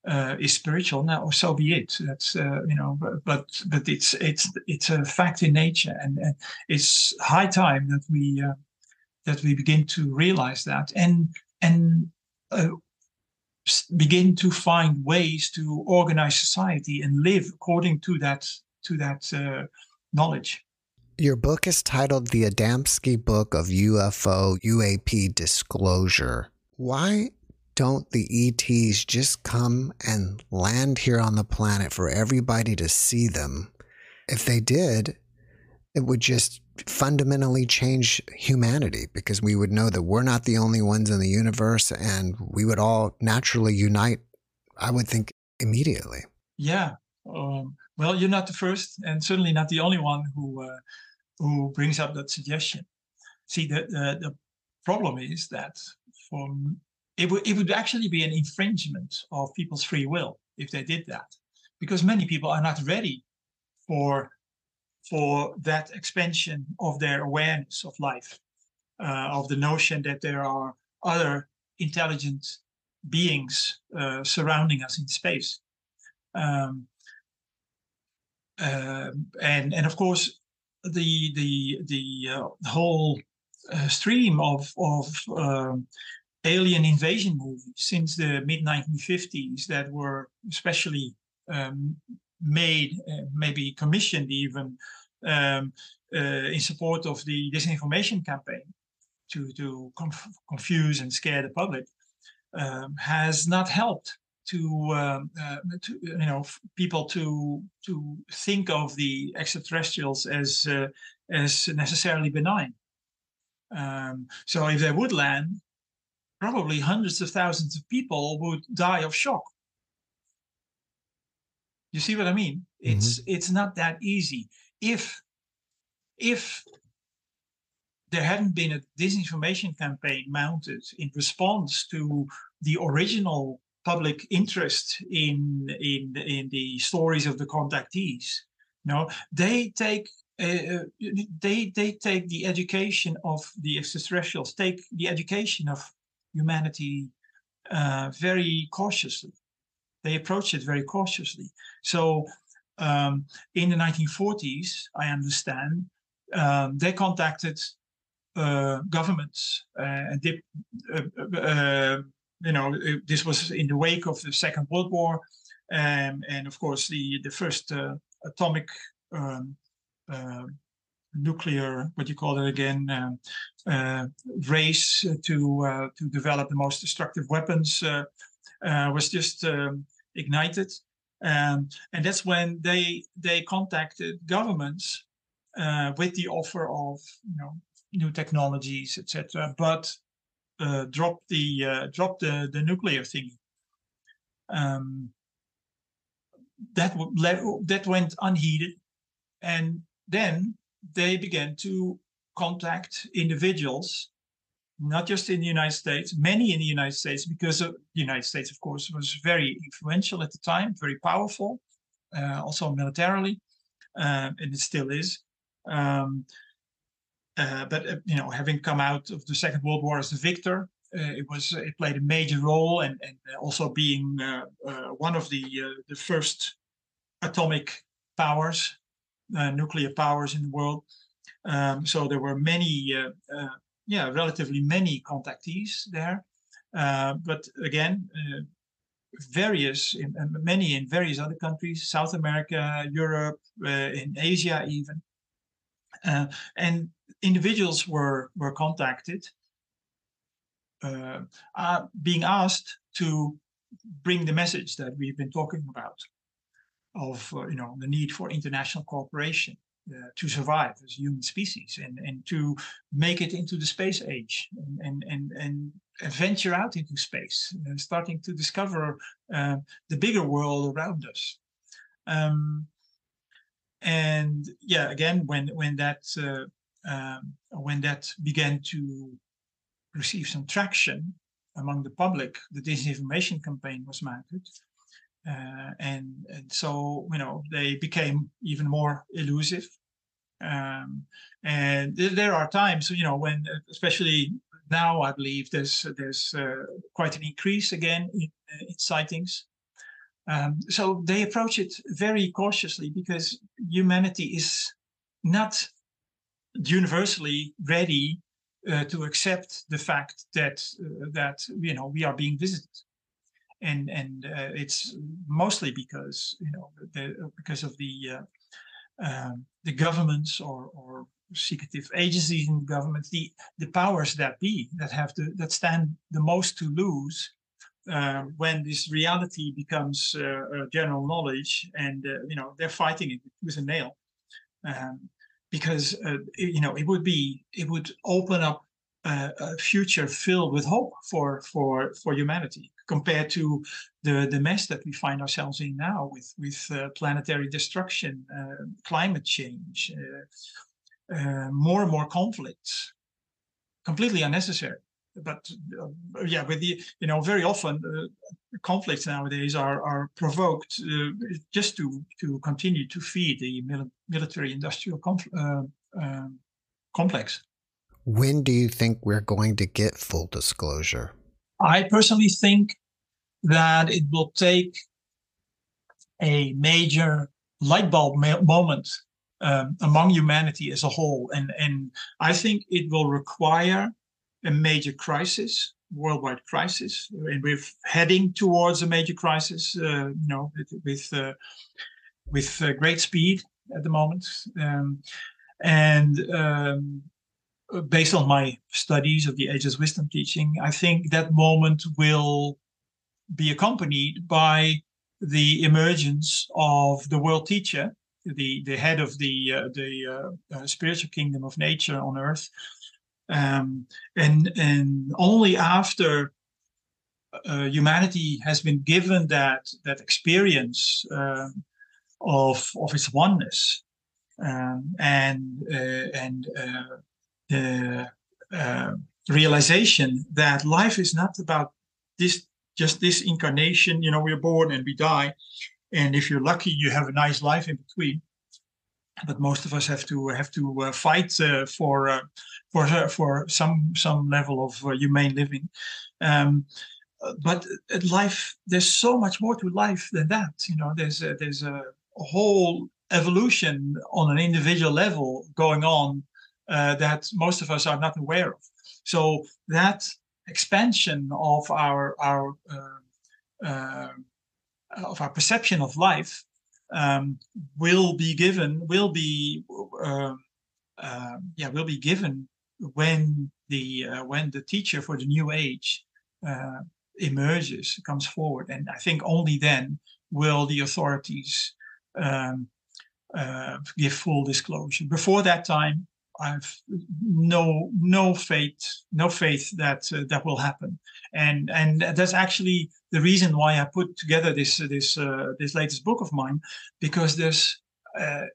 uh, is spiritual. Now so be it. That's uh, you know but but it's it's it's a fact in nature and, and it's high time that we uh, that we begin to realize that and and uh, begin to find ways to organize society and live according to that to that uh, knowledge. Your book is titled the adamski book of ufo uap disclosure. Why don't the ETs just come and land here on the planet for everybody to see them? If they did, it would just fundamentally change humanity because we would know that we're not the only ones in the universe and we would all naturally unite, I would think, immediately. Yeah. Um, well, you're not the first and certainly not the only one who, uh, who brings up that suggestion. See, the, the, the problem is that for it would it would actually be an infringement of people's free will if they did that, because many people are not ready for for that expansion of their awareness of life, uh, of the notion that there are other intelligent beings uh, surrounding us in space. Um, uh, and and of course the the the uh, whole uh, stream of of um, alien invasion movies since the mid 1950s that were especially um, made, uh, maybe commissioned even um, uh, in support of the disinformation campaign to, to conf- confuse and scare the public, um, has not helped to, um, uh, to, you know people to to think of the extraterrestrials as uh, as necessarily benign. Um, so if they would land, probably hundreds of thousands of people would die of shock. You see what I mean? Mm-hmm. It's it's not that easy. If if there hadn't been a disinformation campaign mounted in response to the original public interest in in in the stories of the contactees. No, they take uh, they they take the education of the extraterrestrials, take the education of humanity uh, very cautiously. They approached it very cautiously. So um, in the 1940s, I understand um, they contacted uh, governments uh, and uh, uh, you know, this was in the wake of the Second World War, um, and of course the the first atomic um, nuclear, what you call it again, um, uh, race to uh, to develop the most destructive weapons uh, was just um, ignited, um, and that's when they they contacted governments with the offer of you know new technologies, etc. But uh, drop the uh, drop the the nuclear thing. Um, that that went unheeded, and then they began to contact individuals, not just in the United States, many in the United States, because the United States, of course, was very influential at the time, very powerful, uh, also militarily, uh, and it still is. Um, uh, but uh, you know, having come out of the Second World War as the victor, uh, it was it played a major role, and, and also being one of the the first atomic powers, nuclear powers in the world. Um, so there were many, yeah, relatively many contactees there. but again, various, in, many in various other countries, South America, Europe, uh, in Asia even. Uh, and individuals were were contacted, uh, uh, being asked to bring the message that we've been talking about of uh, you know the need for international cooperation uh, to survive as human species and and to make it into the space age and and and, and venture out into space and uh, starting to discover uh, the bigger world around us um, and yeah again when when that uh, um, when that began to receive some traction among the public, the disinformation campaign was mounted. Uh, and, and so, you know, they became even more elusive. Um, and th there are times, you know, when, especially now, I believe there's there's uh, quite an increase again in, in sightings. Um, so they approach it very cautiously because humanity is not universally ready uh, to accept the fact that uh, that you know we are being visited and and uh, it's mostly because you know the, because of the uh, um, the governments or or secretive agencies in the government the the powers that be that have to that stand the most to lose uh, when this reality becomes uh, general knowledge and you know they're fighting it with a nail um, because uh, you know it would be it would open up a, future filled with hope for for for humanity compared to the the mess that we find ourselves in now with with uh, planetary destruction, uh, climate change, uh, uh, more and more conflicts, completely unnecessary but uh, yeah, with the you know very often uh, conflicts nowadays are are provoked just to to continue to feed the mil- military industrial uh, um, complex. When do you think we're going to get full disclosure? I personally think that it will take a major light bulb moment um, among humanity as a whole, and and I think it will require a major crisis, worldwide crisis, and we're heading towards a major crisis. Uh, you know, with uh, with uh, great speed at the moment, um, and um, based on my studies of the ageless wisdom teaching, I think that moment will be accompanied by the emergence of the world teacher, the the head of the uh, the uh, uh, spiritual kingdom of nature on earth, um, and and only after uh, humanity has been given that that experience um, of of its oneness um, and uh, and uh, realization that life is not about this just this incarnation. You know, we're born and we die, and if you're lucky, you have a nice life in between. But most of us have to have to uh, fight uh, for uh, for for some some level of uh, humane living. Um, but life, there's so much more to life than that. You know, there's a, there's a whole evolution on an individual level going on uh, that most of us are not aware of. So that expansion of our our uh, uh, of our perception of life um, will be given will be um, uh, yeah will be given when the uh, when the teacher for the new age uh, emerges comes forward and i think only then will the authorities um, uh, give full disclosure before that time I've no no faith no faith that uh, that will happen, and and that's actually the reason why I put together this this uh, this latest book of mine, because there's uh,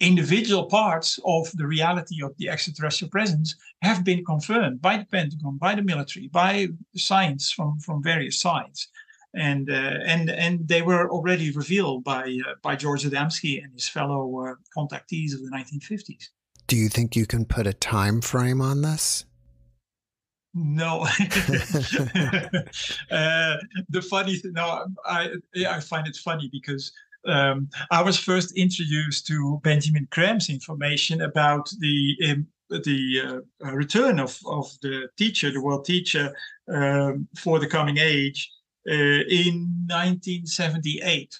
individual parts of the reality of the extraterrestrial presence have been confirmed by the Pentagon, by the military, by science from from various sides, and uh, and and they were already revealed by uh, by George Adamski and his fellow uh, contactees of the 1950s. Do you think you can put a time frame on this? No. [LAUGHS] [LAUGHS] uh, the funny thing, no, I I find it funny because um, I was first introduced to Benjamin Creme's information about the um, the uh, return of, of the teacher, the world teacher, um, for the coming age uh, in 1978.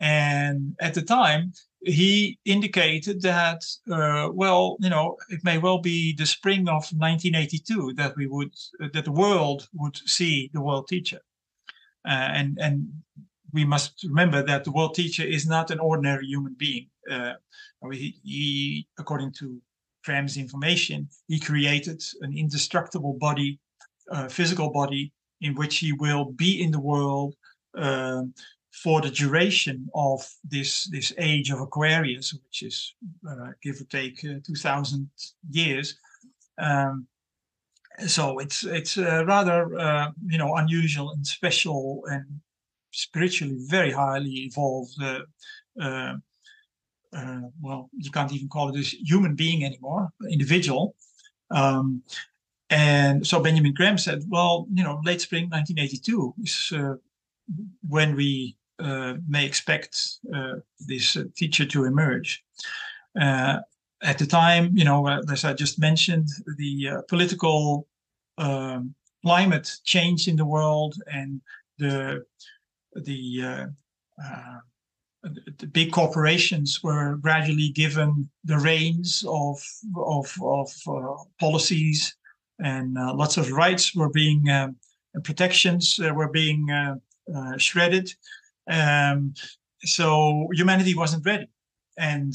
And at the time, he indicated that, uh, well, you know, it may well be the spring of 1982 that we would, uh, that the world would see the world teacher. Uh, and, and we must remember that the world teacher is not an ordinary human being. Uh, he, he, according to Creme's information, he created an indestructible body, uh, physical body, in which he will be in the world, um, for the duration of this this age of Aquarius, which is uh, give or take uh, 2,000 years. Um, so it's it's uh, rather uh, you know unusual and special and spiritually very highly evolved. Uh, uh, well, you can't even call it a human being anymore, individual. Um, and so Benjamin Creme said, well, you know, late spring 1982 is when we may expect uh, this uh, teacher to emerge. at the time, you know, as I just mentioned, the political um, climate changed in the world, and the the uh, the big corporations were gradually given the reins of of, of uh, policies, and uh, lots of rights were being um, protections were being shredded. Um, so humanity wasn't ready. And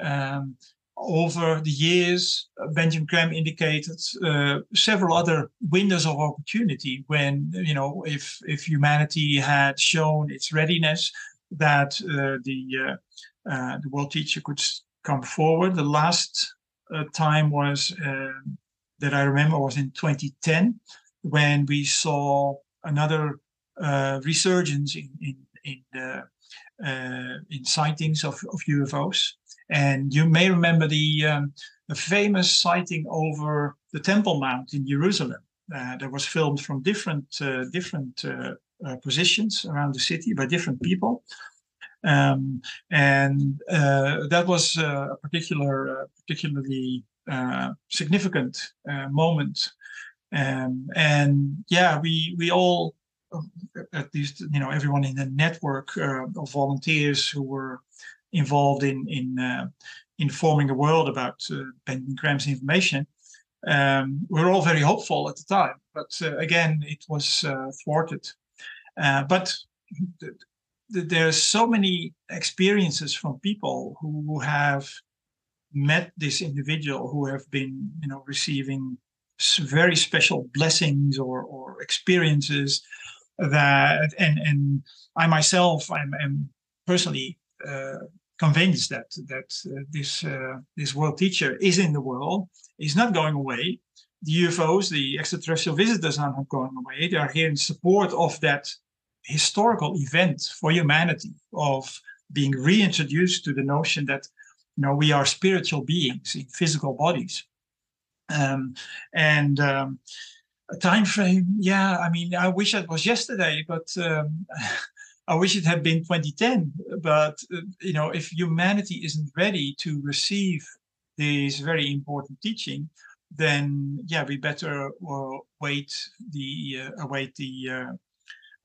um, over the years, Benjamin Creme indicated uh, several other windows of opportunity when, you know, if, if humanity had shown its readiness, that uh, the, uh, uh the world teacher could come forward. The last uh, time was um, that I remember was in 2010 when we saw another uh, resurgence in, in in the uh, in sightings of, of UFOs. And you may remember the, um, the famous sighting over the Temple Mount in Jerusalem. Uh, that was filmed from different uh, different uh, uh, positions around the city by different people. Um, and uh, that was a particular, particularly significant moment. Um, and yeah, we we all at least you know everyone in the network uh, of volunteers who were involved in in uh, informing the world about uh, Benjamin Creme's information. Um, we were all very hopeful at the time, but uh, again, it was uh, thwarted. Uh, but th- th- there's so many experiences from people who have met this individual who have been, you know, receiving very special blessings or, or experiences that and and I myself I'm, am personally uh, convinced that that uh, this uh, this world teacher is in the world is not going away the UFOs, the extraterrestrial visitors, are not going away. They are here in support of that historical event for humanity of being reintroduced to the notion that you know we are spiritual beings in physical bodies um, and um, a time frame? Yeah i mean i wish it was yesterday but um, [LAUGHS] i wish it had been 2010 but uh, you know if humanity isn't ready to receive this very important teaching then yeah we better uh, wait the uh, await the uh,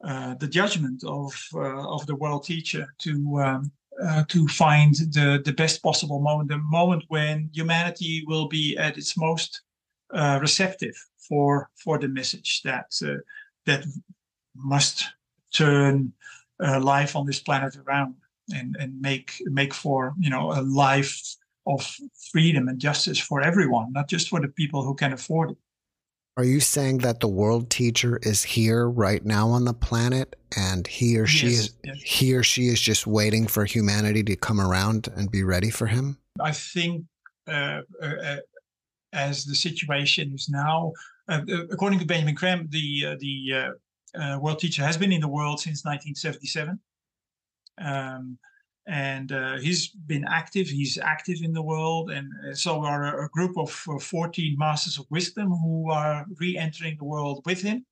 uh, the judgment of uh, of the world teacher to um, uh, to find the the best possible moment, the moment when humanity will be at its most uh, receptive for for the message that uh, that must turn life on this planet around and and make make for you know a life of freedom and justice for everyone, not just for the people who can afford it. Are you saying that the world teacher is here right now on the planet and he or she yes, is yes. he or she is just waiting for humanity to come around and be ready for him? I think uh, uh, uh as the situation is now, uh, uh according to Benjamin Creme, the uh, the world teacher has been in the world since 1977. Um, and uh, he's been active. He's active in the world, and uh, so are a, group of uh, 14 masters of wisdom who are re-entering the world with him.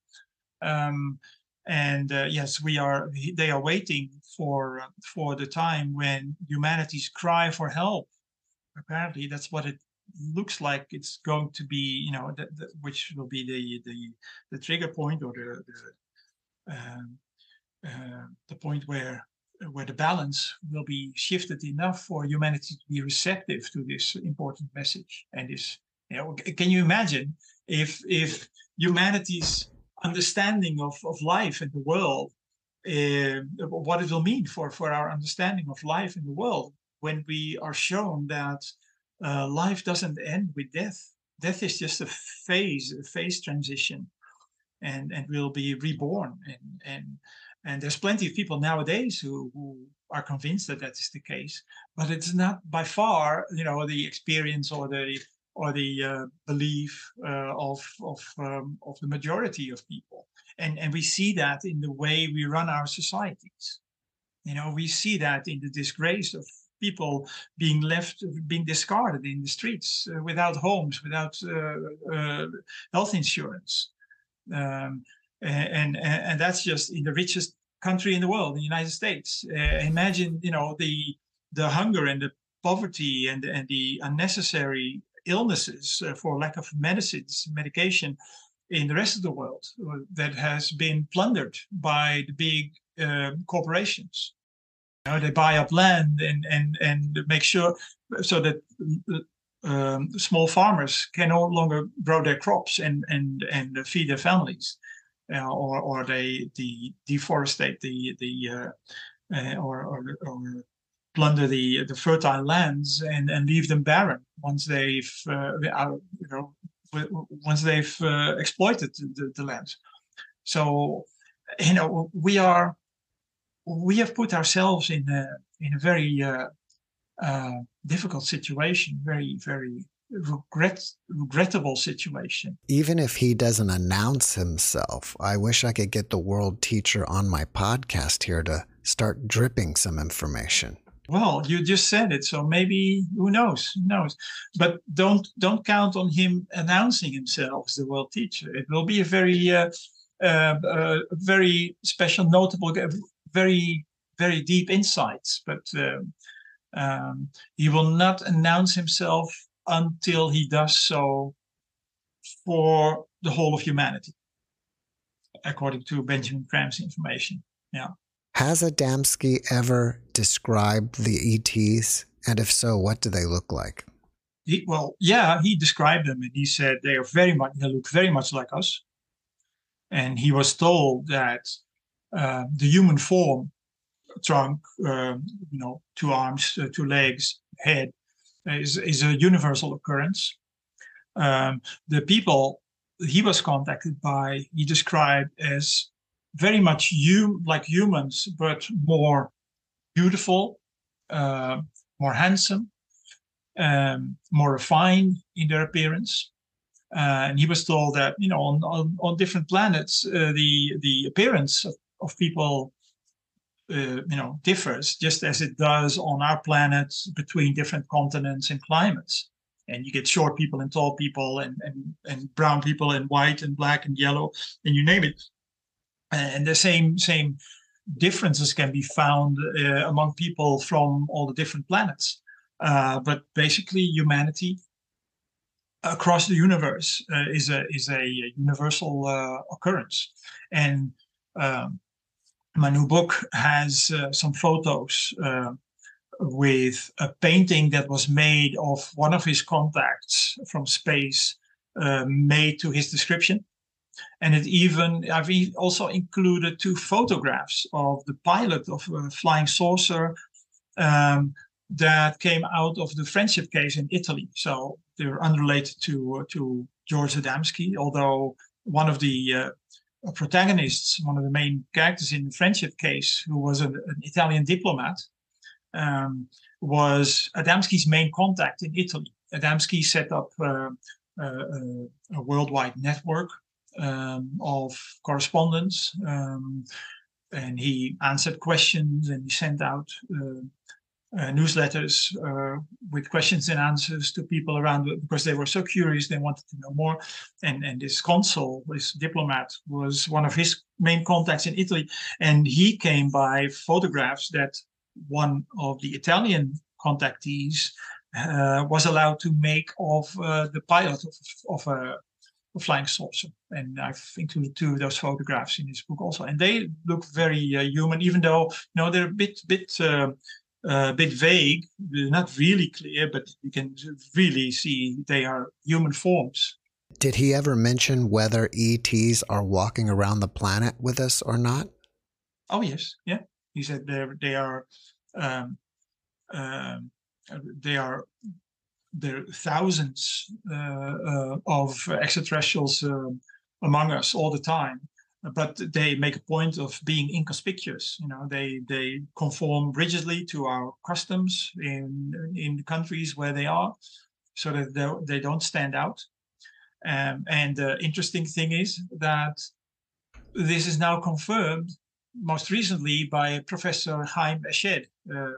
Um, and uh, yes, we are. They are waiting for uh, for the time when humanity's cry for help. Apparently, that's what it looks like. It's going to be, you know, the, the, which will be the the the trigger point or the the, um, uh, the point where where the balance will be shifted enough for humanity to be receptive to this important message and this you know can you imagine if if humanity's understanding of, of life and the world uh, what it will mean for for our understanding of life in the world when we are shown that uh, life doesn't end with death death is just a phase a phase transition and and we'll be reborn and and and there's plenty of people nowadays who, who are convinced that that is the case, but it's not by far, you know, the experience or the or the uh, belief uh, of of um, of the majority of people. And and we see that in the way we run our societies. You know, we see that in the disgrace of people being left, being discarded in the streets uh, without homes, without uh, uh, health insurance. Um, and, and, and that's just in the richest country in the world, the United States. Uh, imagine, you know, the the hunger and the poverty and and the unnecessary illnesses for lack of medicines, medication in the rest of the world that has been plundered by the big uh, corporations. You know, they buy up land and and and make sure so that um, small farmers can no longer grow their crops and and and feed their families uh, or or they de- deforestate the the uh, uh, or, or, or plunder the the fertile lands and and leave them barren once they've you know once they've exploited the, the land. So you know we are we have put ourselves in a in a very uh, uh, difficult situation, very very regret regrettable situation. Even if he doesn't announce himself, I wish I could get the world teacher on my podcast here to start dripping some information. Well, you just said it, so maybe who knows? Who knows? But don't don't count on him announcing himself as the world teacher. It will be a very uh, uh, uh, very special, notable, very very deep insights. But um, um, he will not announce himself until he does so for the whole of humanity, according to Benjamin Creme's information. Yeah. Has Adamski ever described the ETs? And if so, what do they look like? He, well, yeah, he described them and he said they are very much, they look very much like us. And he was told that uh, the human form, trunk, uh, you know, two arms, uh, two legs, head, is, is a universal occurrence. Um, the people he was contacted by, he described as very much like humans, but more beautiful, uh, more handsome, um, more refined in their appearance. Uh, and he was told that you know on on, on different planets uh, the the appearance of, of people uh, you know differs just as it does on our planet between different continents and climates. And you get short people and tall people and and, and brown people and white and black and yellow and you name it. And the same same differences can be found uh, among people from all the different planets. Uh, but basically humanity across the universe uh, is a is a universal uh, occurrence. And um, my new book has uh, some photos uh, with a painting that was made of one of his contacts from space, uh, made to his description. And it even, I've also included two photographs of the pilot of a flying saucer um, that came out of the friendship case in Italy. So they're unrelated to, to George Adamski, although one of the uh, protagonists, one of the main characters in the friendship case, who was a, an Italian diplomat, um, was Adamski's main contact in Italy. Adamski set up uh, uh, a worldwide network um, of correspondence, um, and he answered questions and he sent out uh, uh, newsletters uh, with questions and answers to people around because they were so curious they wanted to know more. And and this consul this diplomat was one of his main contacts in italy. And he came by photographs that one of the italian contactees uh, was allowed to make of uh, the pilot of, of a, a, flying saucer. And i've included two of those photographs in this book also. And they look very uh, human even though you know they're a bit bit uh, a bit vague, not really clear, but you can really see they are human forms. Did he ever mention whether ETs are walking around the planet with us or not? Oh yes, yeah. He said they they are um, um, they are there are thousands uh, uh, of extraterrestrials uh, among us all the time, but they make a point of being inconspicuous. You know, they they conform rigidly to our customs in in the countries where they are, so that they, they don't stand out. Um, and the interesting thing is that this is now confirmed most recently by Professor Haim Eshed, uh,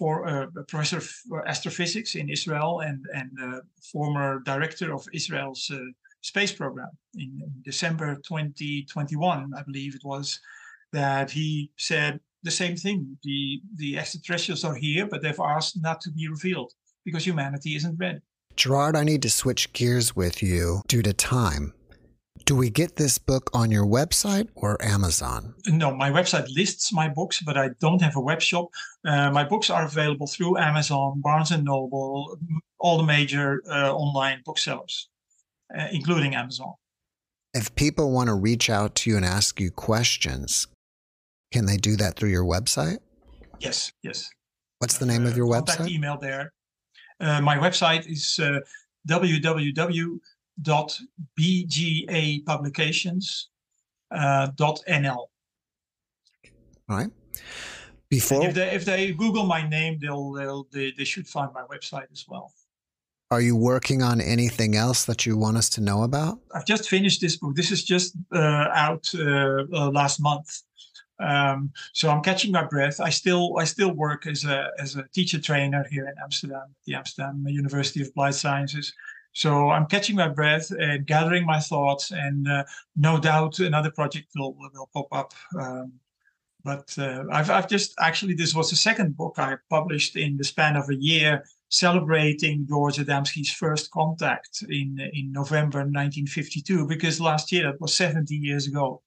for uh, professor of astrophysics in Israel and and uh, former director of Israel's uh, space program in, in December 2021, I believe it was, that he said the same thing. The the extraterrestrials are here, but they've asked not to be revealed because humanity isn't ready. Gerard, I need to switch gears with you due to time. Do we get this book on your website or Amazon? No, my website lists my books, but I don't have a web shop. Uh, my books are available through Amazon, Barnes and Noble, all the major uh, online booksellers uh, including Amazon. If people want to reach out to you and ask you questions, can they do that through your website? Yes, yes. What's the name uh, of your website? contact website? email there. Uh, my website is uh, www.bgapublications.nl. All right. Before, if they if they Google my name, they'll, they'll they, they should find my website as well. Are you working on anything else that you want us to know about? I've just finished this book. This is just uh, out uh, uh, last month. Um, so I'm catching my breath. I still I still work as a as a teacher trainer here in Amsterdam, the Amsterdam University of Applied Sciences. So I'm catching my breath and gathering my thoughts, and uh, no doubt another project will will pop up. Um, but uh, I've I've just actually this was the second book I published in the span of a year celebrating George Adamski's first contact in in November 1952 because last year that was 70 years ago.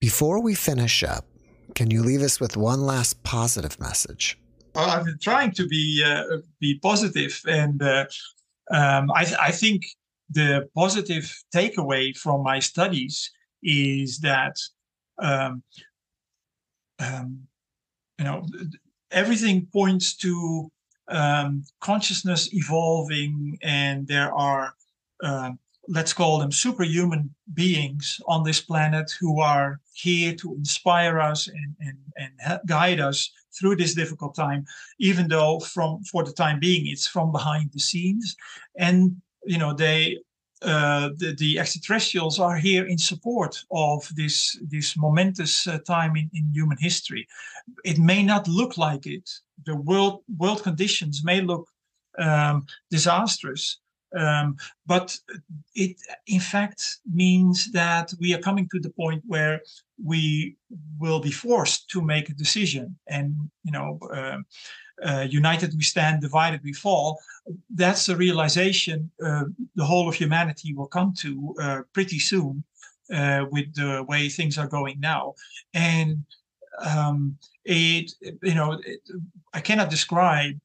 Before we finish up, can you leave us with one last positive message? Well, I've been trying to be uh, be positive, and uh, um, I, I think the positive takeaway from my studies is that um, um, you know everything points to um, consciousness evolving, and there are, uh, let's call them superhuman beings on this planet who are here to inspire us and, and, and guide us through this difficult time, even though from for the time being it's from behind the scenes. And you know, they uh, the, the, extraterrestrials are here in support of this this momentous uh, time in, in human history. It may not look like it. The world world conditions may look um, disastrous, um, but it in fact means that we are coming to the point where we will be forced to make a decision, and you know. Um, uh, united we stand, divided we fall. That's the realization uh, the whole of humanity will come to uh, pretty soon uh, with the way things are going now. And um, it, you know, it, I cannot describe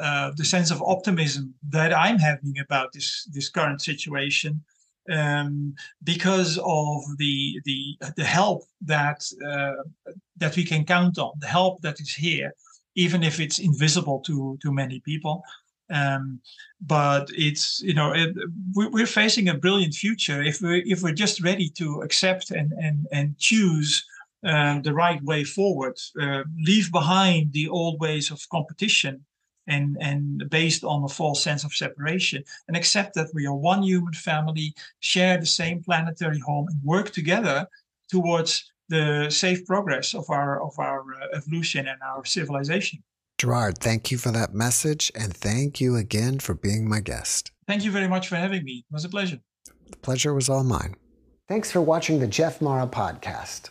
uh, the sense of optimism that I'm having about this this current situation. Um, because of the the the help that uh, that we can count on, the help that is here, even if it's invisible to to many people. Um, but it's you know it, we're facing a brilliant future if we if we're just ready to accept and and and choose um, the right way forward, uh, leave behind the old ways of competition and and based on a false sense of separation, and accept that we are one human family, share the same planetary home, and work together towards the safe progress of our of our uh, evolution and our civilization. Gerard, thank you for that message, and thank you again for being my guest. Thank you very much for having me. It was a pleasure. The pleasure was all mine. Thanks for watching the Jeff Mara podcast.